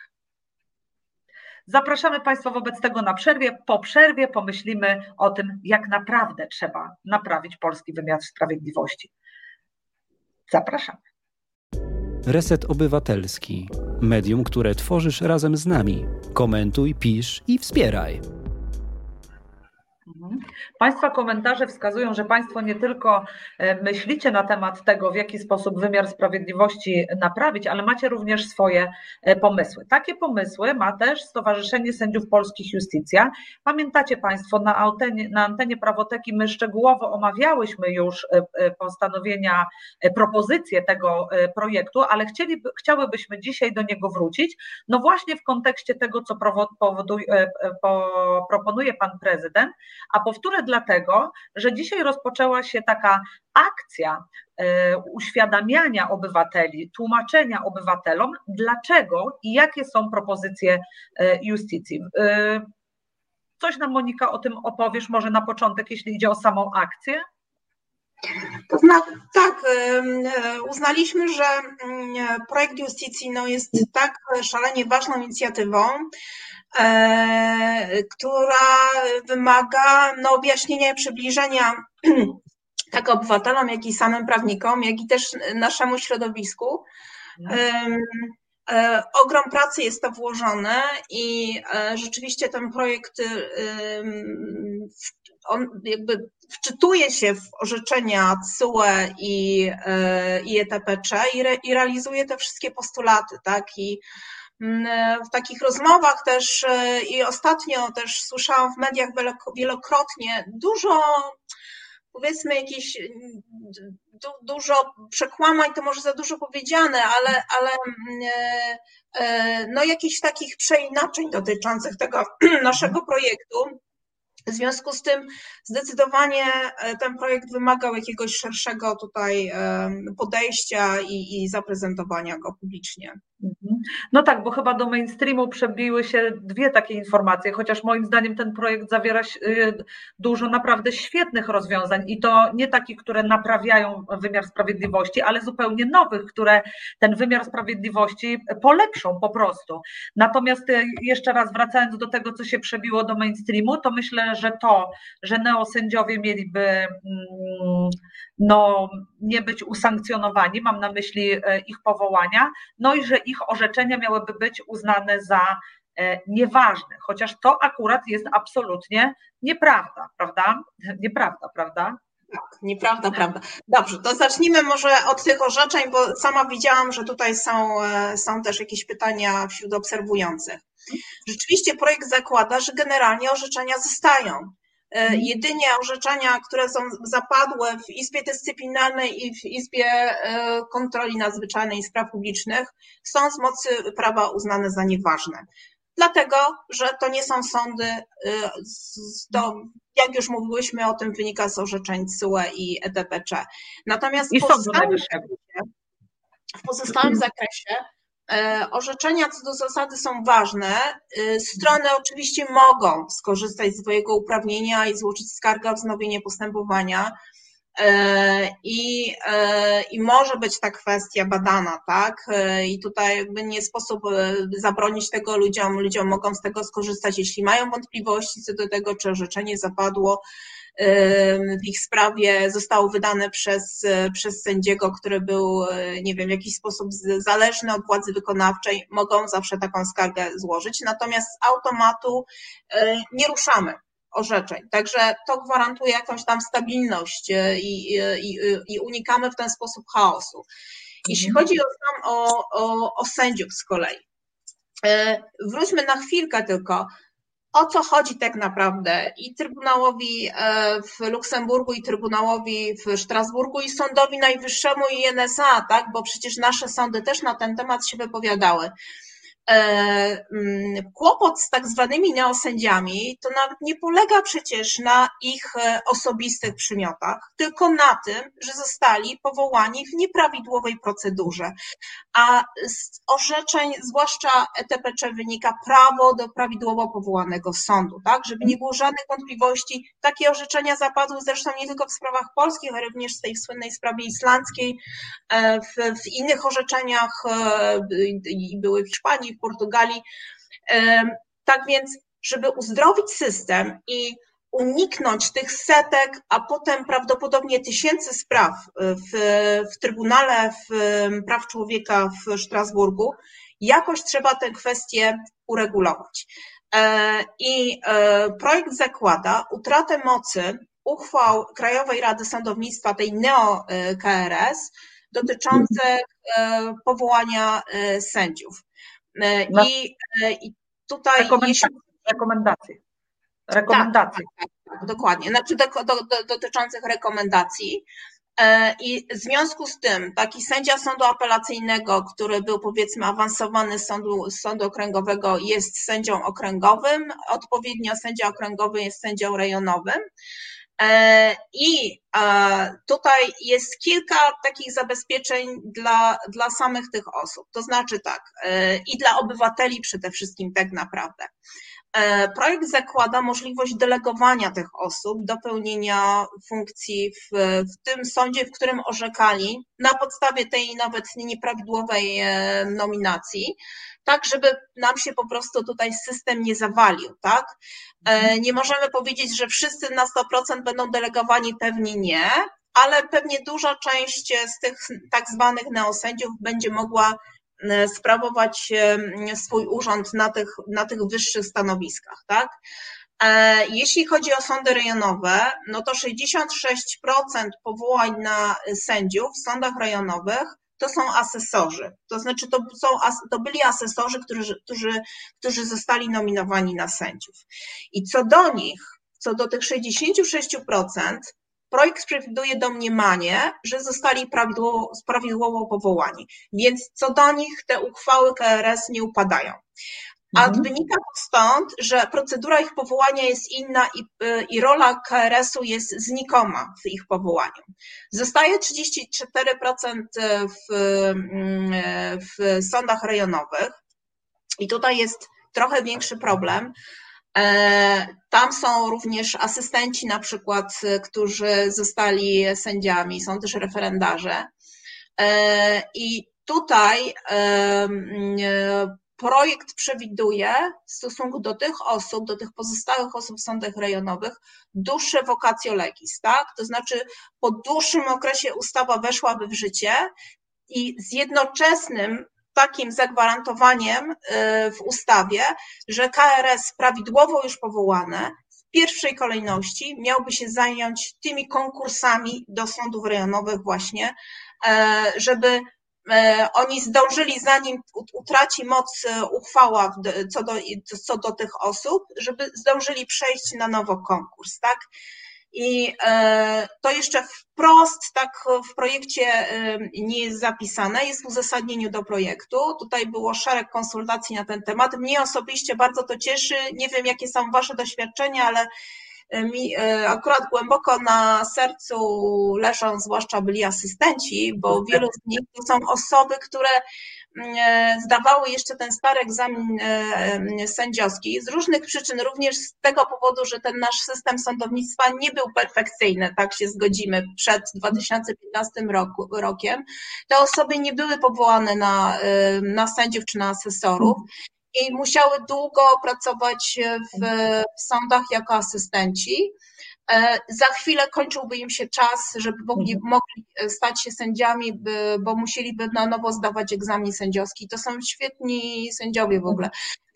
Speaker 2: Zapraszamy Państwa wobec tego na przerwie. Po przerwie pomyślimy o tym, jak naprawdę trzeba naprawić polski wymiar sprawiedliwości. Zapraszamy.
Speaker 4: Reset Obywatelski. Medium, które tworzysz razem z nami. Komentuj, pisz i wspieraj.
Speaker 2: Państwa komentarze wskazują, że Państwo nie tylko e, myślicie na temat tego, w jaki sposób wymiar sprawiedliwości naprawić, ale macie również swoje e, pomysły. Takie pomysły ma też Stowarzyszenie Sędziów Polskich Justicja. Pamiętacie Państwo, na antenie, na antenie Prawoteki my szczegółowo omawiałyśmy już e, postanowienia, propozycje tego projektu, ale chcieli, chciałybyśmy dzisiaj do niego wrócić, no właśnie w kontekście tego, co powoduje, proponuje Pan Prezydent, a powtórę dlatego, że dzisiaj rozpoczęła się taka akcja e, uświadamiania obywateli, tłumaczenia obywatelom, dlaczego i jakie są propozycje e, justicji. E, coś nam, Monika, o tym opowiesz może na początek, jeśli idzie o samą akcję?
Speaker 5: To znaczy, tak, uznaliśmy, że mm, projekt Justicji no, jest tak szalenie ważną inicjatywą, która wymaga no, objaśnienia i przybliżenia *clears throat* tak obywatelom, jak i samym prawnikom, jak i też naszemu środowisku. E, ogrom pracy jest to włożone i e, rzeczywiście ten projekt on jakby wczytuje się w orzeczenia CUE i, i ETPC i, re, i realizuje te wszystkie postulaty, tak? I w takich rozmowach też e, i ostatnio też słyszałam w mediach wielokrotnie dużo powiedzmy jakieś du, dużo przekłamań, to może za dużo powiedziane, ale, ale mm, e, e, no jakichś takich przeinaczeń dotyczących tego *clears throat* naszego projektu. W związku z tym zdecydowanie ten projekt wymagał jakiegoś szerszego tutaj podejścia i, i zaprezentowania go publicznie.
Speaker 2: Mhm. No tak, bo chyba do mainstreamu przebiły się dwie takie informacje, chociaż moim zdaniem ten projekt zawiera y, dużo naprawdę świetnych rozwiązań i to nie takich, które naprawiają wymiar sprawiedliwości, ale zupełnie nowych, które ten wymiar sprawiedliwości polepszą po prostu. Natomiast y, jeszcze raz wracając do tego, co się przebiło do mainstreamu, to myślę, że to, że neosędziowie mieliby mm, no, nie być usankcjonowani, mam na myśli e, ich powołania, no i że ich orzeczenia miałyby być uznane za e, nieważne, chociaż to akurat jest absolutnie nieprawda, prawda? *laughs* Nieprawda, prawda?
Speaker 5: Tak, nieprawda, prawda. Dobrze, to zacznijmy może od tych orzeczeń, bo sama widziałam, że tutaj są, e, są też jakieś pytania wśród obserwujących. Rzeczywiście projekt zakłada, że generalnie orzeczenia zostają. E, mhm. Jedynie orzeczenia, które są zapadłe w Izbie Dyscyplinarnej i w Izbie e, Kontroli Nadzwyczajnej i Spraw Publicznych są z mocy prawa uznane za nieważne. Dlatego, że to nie są sądy, e, jak już mówiłyśmy o tym, wynika z orzeczeń CUE i ETPC. Natomiast
Speaker 2: I
Speaker 5: w pozostałym, w pozostałym zakresie Orzeczenia co do zasady są ważne. Strony oczywiście mogą skorzystać z swojego uprawnienia i złożyć skargę o wznowienie postępowania. I, I może być ta kwestia badana, tak? I tutaj jakby nie sposób zabronić tego ludziom. Ludziom mogą z tego skorzystać, jeśli mają wątpliwości co do tego, czy orzeczenie zapadło w ich sprawie zostało wydane przez, przez sędziego, który był, nie wiem, w jakiś sposób zależny od władzy wykonawczej, mogą zawsze taką skargę złożyć. Natomiast z automatu nie ruszamy orzeczeń. Także to gwarantuje jakąś tam stabilność i, i, i unikamy w ten sposób chaosu. Jeśli mhm. chodzi o, o, o, o sędziów z kolei, wróćmy na chwilkę tylko o co chodzi tak naprawdę i Trybunałowi e, w Luksemburgu, i Trybunałowi w Strasburgu, i Sądowi Najwyższemu, i NSA, tak? Bo przecież nasze sądy też na ten temat się wypowiadały. E, mm, kłopot z tak zwanymi neosędziami to nawet nie polega przecież na ich e, osobistych przymiotach, tylko na tym, że zostali powołani w nieprawidłowej procedurze. A z orzeczeń, zwłaszcza ETPC, wynika prawo do prawidłowo powołanego sądu, tak? Żeby nie było żadnych wątpliwości. Takie orzeczenia zapadły zresztą nie tylko w sprawach polskich, ale również w tej słynnej sprawie islandzkiej, e, w, w innych orzeczeniach były w Hiszpanii, Portugalii. Tak więc, żeby uzdrowić system i uniknąć tych setek, a potem prawdopodobnie tysięcy spraw w, w Trybunale w Praw Człowieka w Strasburgu, jakoś trzeba tę kwestię uregulować. E, I e, projekt zakłada utratę mocy uchwał Krajowej Rady Sądownictwa, tej neo-KRS, dotyczące e, powołania sędziów. I, i tutaj.
Speaker 2: Rekomendacje. Rekomendacje. Rekomendacje.
Speaker 5: Tak, tak, tak, dokładnie. Znaczy do, do, do, dotyczących rekomendacji. E, I w związku z tym taki sędzia sądu apelacyjnego, który był powiedzmy awansowany z sądu, z sądu okręgowego, jest sędzią okręgowym, odpowiednio sędzia okręgowy jest sędzią rejonowym. E, I e, tutaj jest kilka takich zabezpieczeń dla, dla samych tych osób. To znaczy tak, i dla obywateli przede wszystkim tak naprawdę. Projekt zakłada możliwość delegowania tych osób do pełnienia funkcji w, w tym sądzie, w którym orzekali, na podstawie tej nawet nieprawidłowej nominacji tak, żeby nam się po prostu tutaj system nie zawalił, tak? E, mhm. Nie możemy powiedzieć, że wszyscy na 100% będą delegowani, pewnie nie, ale pewnie duża część z tych tak zwanych neosędziów będzie mogła e, sprawować e, swój urząd na tych, na tych wyższych stanowiskach, tak? Jeśli chodzi o sądy rejonowe, no to 66% powołań na sędziów w sądach rejonowych to są asesorzy. To znaczy, to, są, to byli asesorzy, którzy, którzy, którzy zostali nominowani na sędziów. I co do nich, co do tych 66%, projekt przewiduje domniemanie, że zostali prawidłowo, prawidłowo powołani. Więc co do nich te uchwały KRS nie upadają. A mhm. wynika to stąd, że procedura ich powołania jest inna i, i rola KRS-u jest znikoma w ich powołaniu. Zostaje 34% w, w sądach rejonowych i tutaj jest trochę większy problem. E, tam są również asystenci, na przykład, którzy zostali sędziami, są też referendarze. E, I tutaj projekt przewiduje w stosunku do tych osób, do tych pozostałych osób w sądach rejonowych, dłuższe vacatio legis, tak? To znaczy po dłuższym okresie ustawa weszłaby w życie i z jednoczesnym takim zagwarantowaniem y, w ustawie, że KRS prawidłowo już powołane w pierwszej kolejności miałby się zająć tymi konkursami do sądów rejonowych właśnie, e, żeby E, oni zdążyli, zanim utraci moc e, uchwała co do, co do tych osób, żeby zdążyli przejść na nowo konkurs, tak? I e, to jeszcze wprost tak w projekcie nie jest zapisane, jest w uzasadnieniu do projektu. Tutaj było szereg konsultacji na ten temat. Mnie osobiście bardzo to cieszy. Nie wiem, jakie są Wasze doświadczenia, ale mi e, akurat głęboko na sercu leżą zwłaszcza byli asystenci, bo wielu z nich to są osoby, które zdawały jeszcze ten stary egzamin sędziowski z różnych przyczyn, również z tego powodu, że ten nasz system sądownictwa nie był perfekcyjny, tak się zgodzimy, przed 2015 roku, rokiem. Te osoby nie były powołane na, na sędziów czy na asesorów i musiały długo pracować w, w sądach jako asystenci. E, za chwilę kończyłby im się czas, żeby mogli, mhm. mogli stać się sędziami, bo musieliby na nowo zdawać egzamin sędziowski. To są świetni sędziowie w ogóle.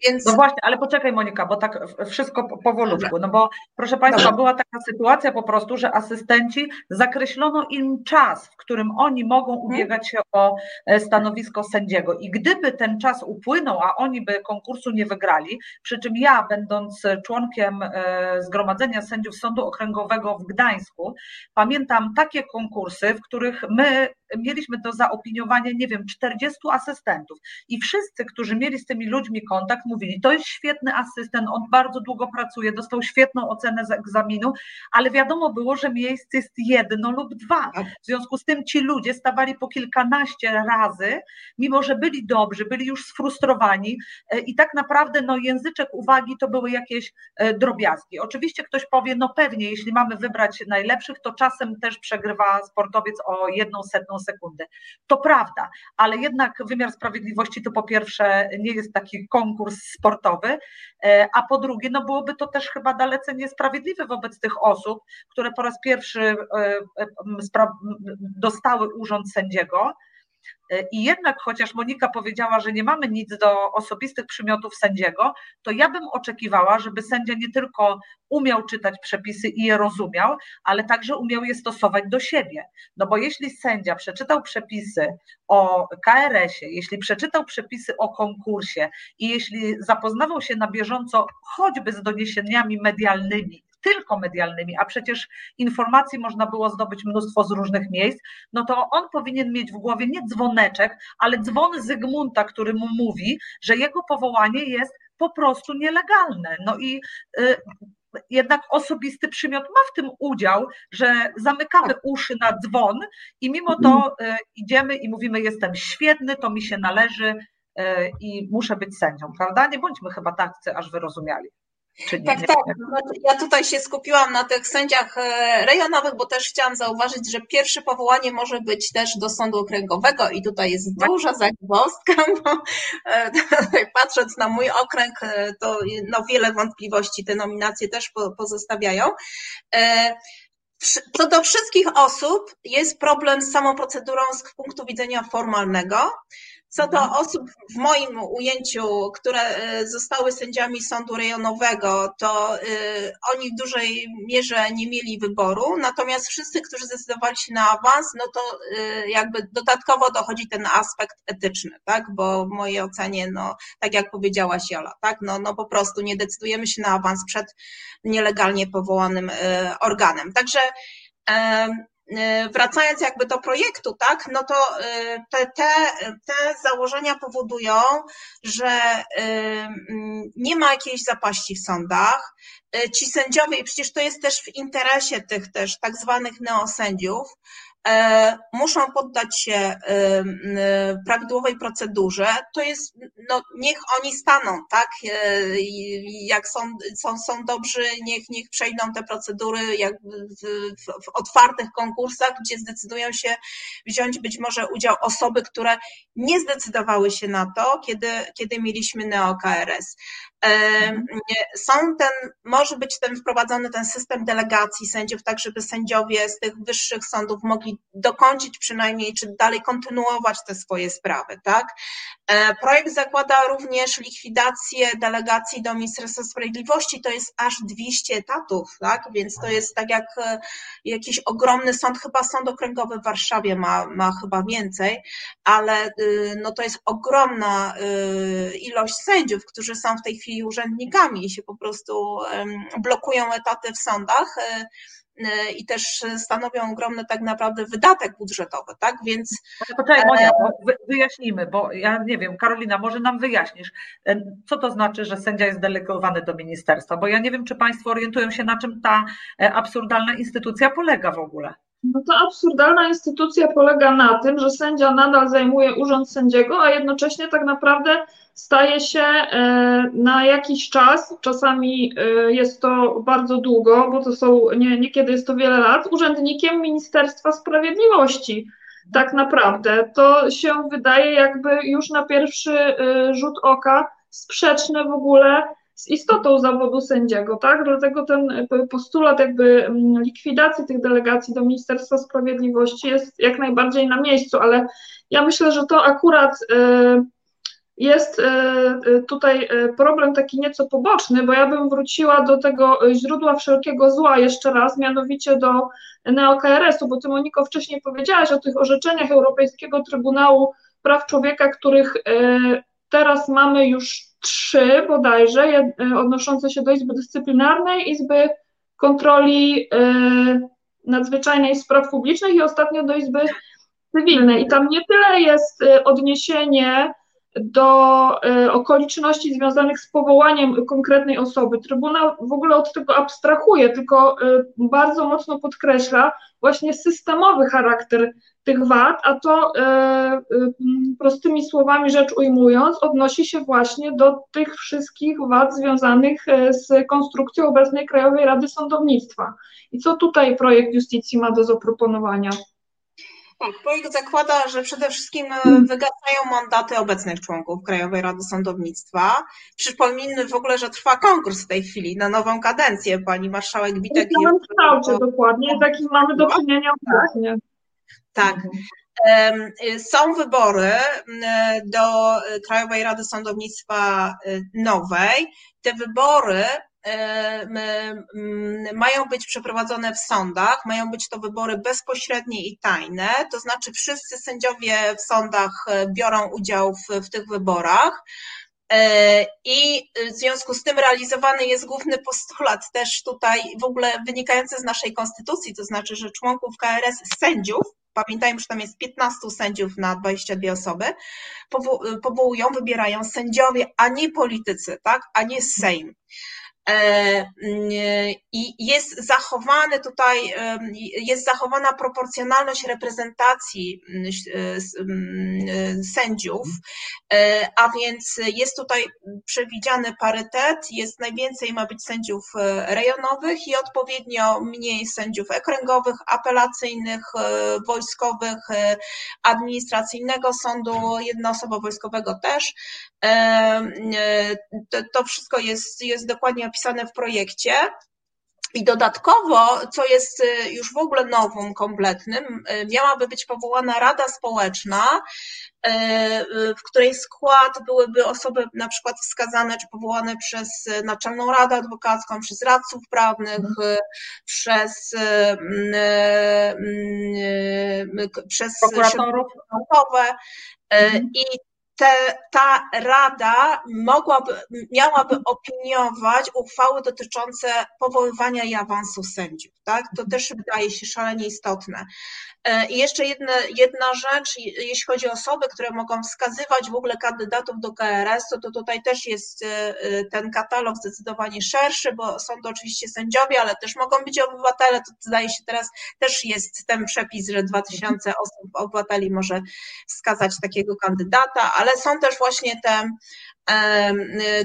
Speaker 2: Więc... No właśnie, ale poczekaj Monika, bo tak wszystko powolutku, no bo proszę Państwa, Dobrze. była taka sytuacja po prostu, że asystenci zakreślono im czas, w którym oni mogą mhm. ubiegać się o e, stanowisko sędziego i gdyby ten czas upłynął, a oni by konkursu nie wygrali, przy czym ja będąc członkiem e, Zgromadzenia Sędziów Sądu Okręgowego w Gdańsku, pamiętam takie konkursy, w których my mieliśmy do zaopiniowania, nie wiem, 40 asystentów i wszyscy, którzy mieli z tymi ludźmi kontakt, mówili, to jest świetny asystent, on bardzo długo pracuje, dostał świetną ocenę z egzaminu, ale wiadomo było, że miejsc jest jedno lub dwa. Tak. W związku z tym ci ludzie stawali po kilkanaście razy, mimo że byli dobrzy, byli już sfrustrowani e, i tak naprawdę no, języczek uwagi to były jakieś e, drobiazgi. Oczywiście ktoś powie, no pewnie, jeśli mamy wybrać najlepszych, to czasem też przegrywa sportowiec o jedną setną sekundę. To prawda, ale jednak wymiar sprawiedliwości to po pierwsze nie jest taki konkurs sportowy, e, a po drugie, no byłoby to też chyba dalece niesprawiedliwe wobec tych osób, które po raz pierwszy e, e, dostały urząd sędziego, I jednak, chociaż Monika powiedziała, że nie mamy nic do osobistych przymiotów sędziego, to ja bym oczekiwała, żeby sędzia nie tylko umiał czytać przepisy i je rozumiał, ale także umiał je stosować do siebie. No bo jeśli sędzia przeczytał przepisy o KRS-ie, jeśli przeczytał przepisy o konkursie i jeśli zapoznawał się na bieżąco choćby z doniesieniami medialnymi, tylko medialnymi, a przecież informacji można było zdobyć mnóstwo z różnych miejsc, no to on powinien mieć w głowie nie dzwoneczek, ale dzwon Zygmunta, który mu mówi, że jego powołanie jest po prostu nielegalne. No i y, jednak osobisty przymiot ma w tym udział, że zamykamy uszy na dzwon i mimo to y, idziemy i mówimy: Jestem świetny, to mi się należy y, i muszę być sędzią, prawda? Nie bądźmy chyba tacy aż wyrozumiali.
Speaker 5: Tak, tak. Ja tutaj się skupiłam na tych sędziach e, rejonowych, bo też chciałam zauważyć, że pierwsze powołanie może być też do sądu okręgowego i tutaj jest tak. duża zagwozdka, *laughs* bo e, patrząc na mój okręg, e, to no wiele wątpliwości te nominacje też pozostawiają. Co do wszystkich osób jest problem z samą procedurą z punktu widzenia formalnego. Co do osób w moim ujęciu, które e, zostały sędziami sądu rejonowego, to e, oni w dużej mierze nie mieli wyboru, natomiast wszyscy, którzy zdecydowali się na awans, no to e, jakby dodatkowo dochodzi ten aspekt etyczny, tak, bo w mojej ocenie, no tak jak powiedziała Jola, tak, no, no po prostu nie decydujemy się na awans przed nielegalnie powołanym organem. Także wracając jakby do projektu, tak, no to e, te, te, te założenia powodują, że e, nie ma jakiejś zapaści w sądach. Ci sędziowie, i przecież to jest też w interesie tych też tak zwanych neosędziów, muszą poddać się e, prawidłowej procedurze, to jest, no niech oni staną, tak, e, jak są, są, są dobrzy, niech, niech przejdą te procedury jak w, w otwartych konkursach, gdzie zdecydują się wziąć być może udział osoby, które nie zdecydowały się na to, kiedy, kiedy mieliśmy neo-KRS. Mhm. Są ten, może być ten wprowadzony ten system delegacji sędziów, tak żeby sędziowie z tych wyższych sądów mogli dokończyć przynajmniej, czy dalej kontynuować te swoje sprawy, tak? E, projekt zakłada również likwidację delegacji do Ministerstwa Sprawiedliwości, to jest aż 200 etatów, tak? Więc to jest tak jak e, jakiś ogromny sąd, chyba sąd okręgowy w Warszawie ma, ma chyba więcej, ale y, no to jest ogromna y, ilość sędziów, którzy są w tej chwili urzędnikami i się po prostu blokują etaty w sądach e, e, i też stanowią ogromny tak naprawdę wydatek budżetowy, tak? Więc.
Speaker 2: Poczekaj, e, Monia, wyjaśnijmy, bo ja nie wiem, Karolina, może nam wyjaśnisz, co to znaczy, że sędzia jest delegowany do ministerstwa, bo ja nie wiem, czy Państwo orientują się, na czym ta absurdalna instytucja polega w ogóle.
Speaker 3: No to absurdalna instytucja polega na tym, że sędzia nadal zajmuje urząd sędziego, a jednocześnie tak naprawdę staje się e, na jakiś czas, czasami e, jest to bardzo długo, bo to są, nie, niekiedy jest to wiele lat, urzędnikiem Ministerstwa Sprawiedliwości. Tak naprawdę to się wydaje jakby już na pierwszy e, rzut oka sprzeczne w ogóle z istotą zawodu sędziego, tak? Dlatego ten postulat jakby mm, likwidacji tych delegacji do Ministerstwa Sprawiedliwości jest jak najbardziej na miejscu, ale ja myślę, że to akurat jest e, e, tutaj e, problem taki nieco poboczny, bo ja bym wróciła do tego źródła wszelkiego zła jeszcze raz, mianowicie do neo-KRS-u, bo ty Moniko wcześniej powiedziałaś o tych orzeczeniach Europejskiego Trybunału Praw Człowieka, których teraz mamy już trzy bodajże, odnoszące się do Izby Dyscyplinarnej, Izby Kontroli Nadzwyczajnej Spraw Publicznych i ostatnio do Izby Cywilnej. I tam nie tyle jest odniesienie do y, okoliczności związanych z powołaniem konkretnej osoby. Trybunał w ogóle od tego abstrahuje, tylko y, bardzo mocno podkreśla właśnie systemowy charakter tych wad, a to y, prostymi słowami rzecz ujmując, odnosi się właśnie do tych wszystkich wad związanych z konstrukcją obecnej Krajowej Rady Sądownictwa. I co tutaj projekt Justicji ma do zaproponowania?
Speaker 5: Tak, projekt zakłada, że przede wszystkim e, wygasają mandaty obecnych członków Krajowej Rady Sądownictwa. Przypomnijmy w ogóle, że trwa konkurs w tej chwili na nową kadencję. Pani marszałek Witek.
Speaker 3: W kształcie dokładnie, takim mamy do czynienia obecnie.
Speaker 5: Tak. Y, są wybory do Krajowej Rady Sądownictwa y, nowej. Te wybory mają być przeprowadzone w sądach, mają być to wybory bezpośrednie i tajne, to znaczy wszyscy sędziowie w sądach biorą udział w, w tych wyborach. I w związku z tym realizowany jest główny postulat też tutaj w ogóle wynikający z naszej konstytucji, to znaczy, że członków KRS sędziów, pamiętajmy, że tam jest 15 sędziów na 22 osoby, powołują, wybierają sędziowie, a nie politycy, tak, a nie Sejm. E, I jest zachowany tutaj, jest zachowana proporcjonalność reprezentacji sędziów, e, a więc jest tutaj przewidziany parytet, jest najwięcej ma być sędziów e, rejonowych i odpowiednio mniej sędziów okręgowych, apelacyjnych, wojskowych, administracyjnego sądu, jednoosobo wojskowego też. To wszystko jest, jest dokładnie napisane w projekcie. I dodatkowo, co jest y, już w ogóle nowym, kompletnym, y, miałaby być powołana Rada Społeczna, y, w której skład byłyby osoby na przykład wskazane czy powołane przez Naczelną Radę Adwokacką, przez radców prawnych, mhm. przez, przez
Speaker 2: prokuratorów
Speaker 5: naukowe. Mhm. I te, ta rada mogłaby, miałaby opiniować uchwały dotyczące powoływania i awansu sędziów. Tak? To też wydaje się szalenie istotne. E, I jeszcze jedna, jedna rzecz, jeśli chodzi o osoby, które mogą wskazywać w ogóle kandydatów do KRS, to, to tutaj też jest e, e, ten katalog zdecydowanie szerszy, bo są to oczywiście sędziowie, ale też mogą być obywatele. To zdaje się teraz też jest ten przepis, że 2000 osób, obywateli może wskazać takiego kandydata, ale są też właśnie te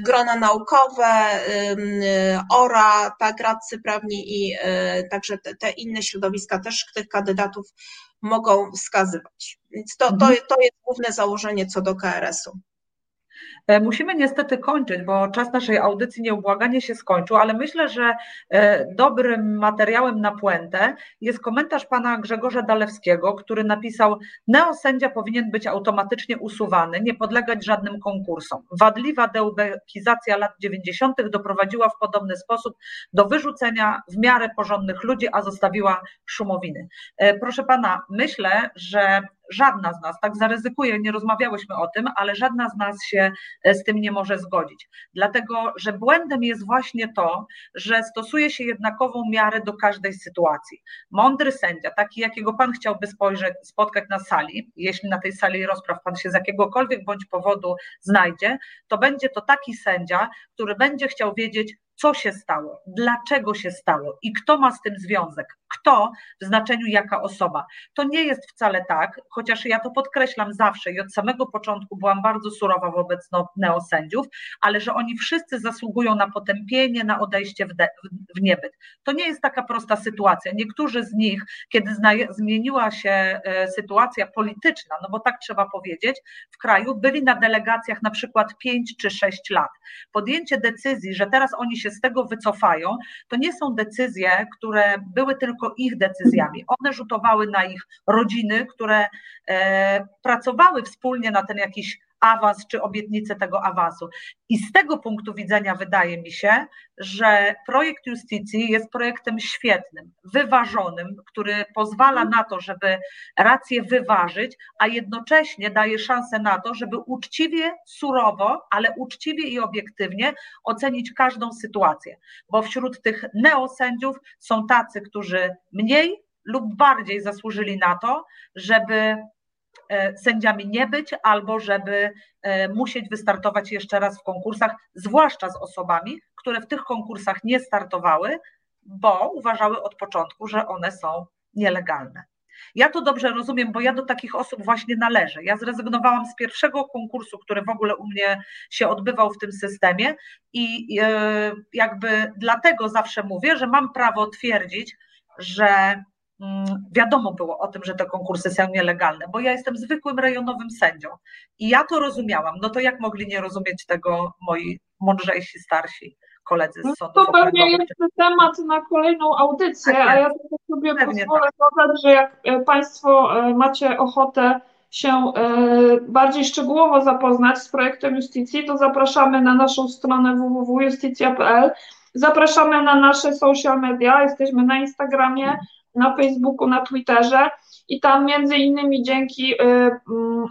Speaker 5: grona naukowe, ORA, tak, radcy prawni i e, także te, te inne środowiska też tych kandydatów mogą wskazywać. Więc to, to, mhm. to jest główne założenie co do KRS-u.
Speaker 2: E, musimy niestety kończyć, bo czas naszej audycji nieubłaganie się skończył, ale myślę, że e, dobrym materiałem na puentę jest komentarz pana Grzegorza Dalewskiego, który napisał: Neosędzia powinien być automatycznie usuwany, nie podlegać żadnym konkursom. Wadliwa deubekizacja lat 90. doprowadziła w podobny sposób do wyrzucenia w miarę porządnych ludzi, a zostawiła szumowiny. E, proszę pana, myślę, że żadna z nas, tak zaryzykuję, nie rozmawiałyśmy o tym, ale żadna z nas się e, z tym nie może zgodzić. Dlatego, że błędem jest właśnie to, że stosuje się jednakową miarę do każdej sytuacji. Mądry sędzia, taki jakiego pan chciałby spojrzeć, spotkać na sali, jeśli na tej sali rozpraw pan się z jakiegokolwiek bądź powodu znajdzie, to będzie to taki sędzia, który będzie chciał wiedzieć, co się stało, dlaczego się stało i kto ma z tym związek, Kto w znaczeniu jaka osoba. To nie jest wcale tak, chociaż ja to podkreślam zawsze i od samego początku byłam bardzo surowa wobec no, neosędziów, ale że oni wszyscy zasługują na potępienie, na odejście w, de, w niebyt. To nie jest taka prosta sytuacja. Niektórzy z nich, kiedy zmieniła się e, sytuacja polityczna, no bo tak trzeba powiedzieć, w kraju byli na delegacjach na przykład 5 czy 6 lat. Podjęcie decyzji, że teraz oni się z tego wycofają, to nie są decyzje, które były tylko ich decyzjami. One rzutowały na ich rodziny, które e, pracowały wspólnie na ten jakiś awans czy obietnicę tego awansu. I z tego punktu widzenia wydaje mi się, że projekt Justicji jest projektem świetnym, wyważonym, który pozwala na to, żeby rację wyważyć, a jednocześnie daje szansę na to, żeby uczciwie, surowo, ale uczciwie i obiektywnie ocenić każdą sytuację. Bo wśród tych neosędziów są tacy, którzy mniej lub bardziej zasłużyli na to, żeby sędziami nie być, albo żeby e, musieć wystartować jeszcze raz w konkursach, zwłaszcza z osobami, które w tych konkursach nie startowały, bo uważały od początku, że one są nielegalne. Ja to dobrze rozumiem, bo ja do takich osób właśnie należę. Ja zrezygnowałam z pierwszego konkursu, który w ogóle u mnie się odbywał w tym systemie i e, jakby dlatego zawsze mówię, że mam prawo twierdzić, że wiadomo było o tym, że te konkursy są nielegalne, bo ja jestem zwykłym rejonowym sędzią i ja to rozumiałam. No to jak mogli nie rozumieć tego moi mądrzejsi, starsi koledzy z
Speaker 3: no
Speaker 2: sądu?
Speaker 3: To pewnie jest temat na kolejną audycję, tak a ja tylko sobie pewnie pozwolę tak. dodać, że jak e, Państwo e, macie ochotę się e, bardziej szczegółowo zapoznać z projektem Justicji, to zapraszamy na naszą stronę www.justicja.pl. Zapraszamy na nasze social media, jesteśmy na Instagramie, na Facebooku, na Twitterze i tam między innymi dzięki y, y,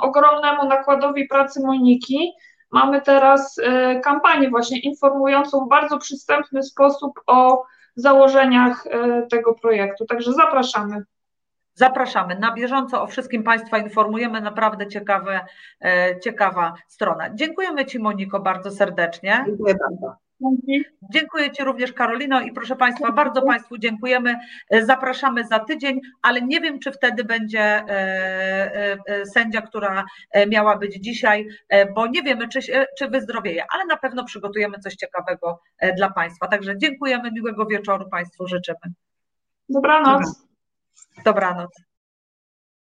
Speaker 3: ogromnemu nakładowi pracy Moniki mamy teraz y, kampanię właśnie informującą w bardzo przystępny sposób o założeniach y, tego projektu. Także zapraszamy.
Speaker 2: Zapraszamy. Na bieżąco o wszystkim Państwa informujemy. Naprawdę ciekawe, ciekawa strona. Dziękujemy Ci, Moniko, bardzo serdecznie.
Speaker 5: Dziękuję bardzo.
Speaker 2: Dziękuję Ci również, Karolino, i proszę Państwa, bardzo Państwu dziękujemy. Zapraszamy za tydzień, ale nie wiem, czy wtedy będzie e, e, e, sędzia, która miała być dzisiaj, bo nie wiemy, czy, czy wyzdrowieje, ale na pewno przygotujemy coś ciekawego dla Państwa. Także dziękujemy, miłego wieczoru Państwu życzymy.
Speaker 3: Dobranoc.
Speaker 2: Dobranoc.